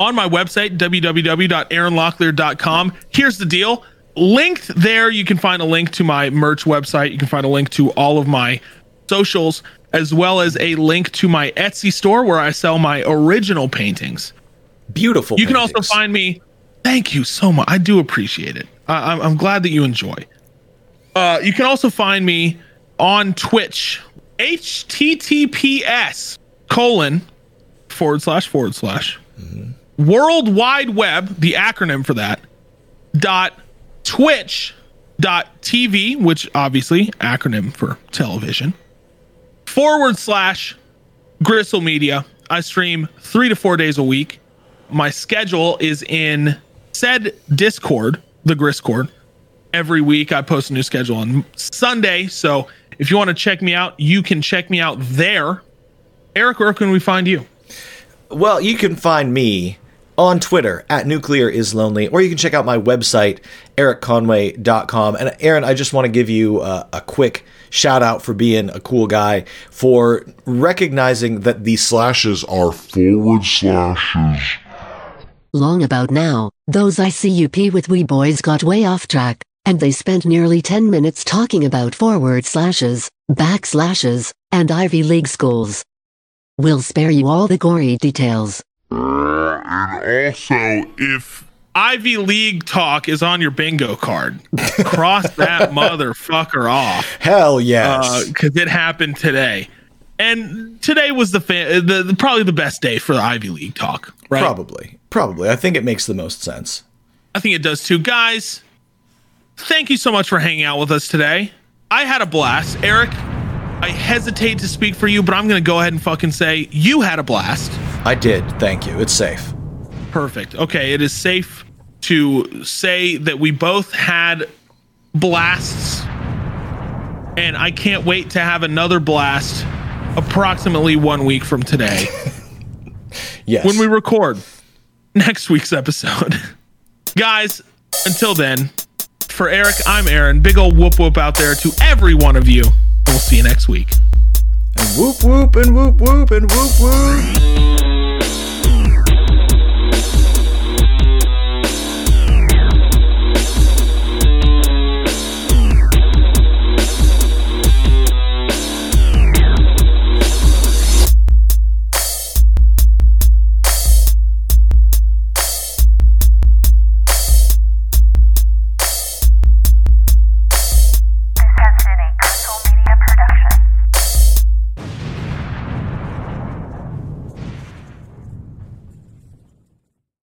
on my website, www.aaronlocklear.com. Here's the deal linked there, you can find a link to my merch website. You can find a link to all of my socials, as well as a link to my Etsy store where I sell my original paintings. Beautiful. You can also find me. Thank you so much. I do appreciate it. I, I'm, I'm glad that you enjoy. Uh, you can also find me on Twitch. HTTPS colon forward slash forward slash World Wide Web, the acronym for that, dot Twitch dot TV, which obviously acronym for television, forward slash Gristle Media. I stream three to four days a week. My schedule is in said Discord, the Griscord. Every week I post a new schedule on Sunday. So if you want to check me out, you can check me out there. Eric, where can we find you? Well, you can find me on Twitter at Nuclear is Lonely, or you can check out my website, ericconway.com. And Aaron, I just want to give you a, a quick shout out for being a cool guy, for recognizing that the Slashes are forward slashes. Long about now, those ICUP with we boys got way off track, and they spent nearly 10 minutes talking about forward slashes, backslashes, and Ivy League schools. We'll spare you all the gory details. And also, if Ivy League talk is on your bingo card. Cross that motherfucker off. hell yes. Uh, because it happened today, and today was the, fa- the, the probably the best day for the Ivy League talk. Right? Probably. Probably. I think it makes the most sense. I think it does too, guys. Thank you so much for hanging out with us today. I had a blast, Eric. I hesitate to speak for you, but I'm going to go ahead and fucking say you had a blast. I did. Thank you. It's safe. Perfect. Okay, it is safe to say that we both had blasts, and I can't wait to have another blast approximately one week from today Yes. when we record next week's episode. Guys, until then, for Eric, I'm Aaron. Big old whoop whoop out there to every one of you. We'll see you next week. and whoop whoop and whoop whoop and whoop whoop.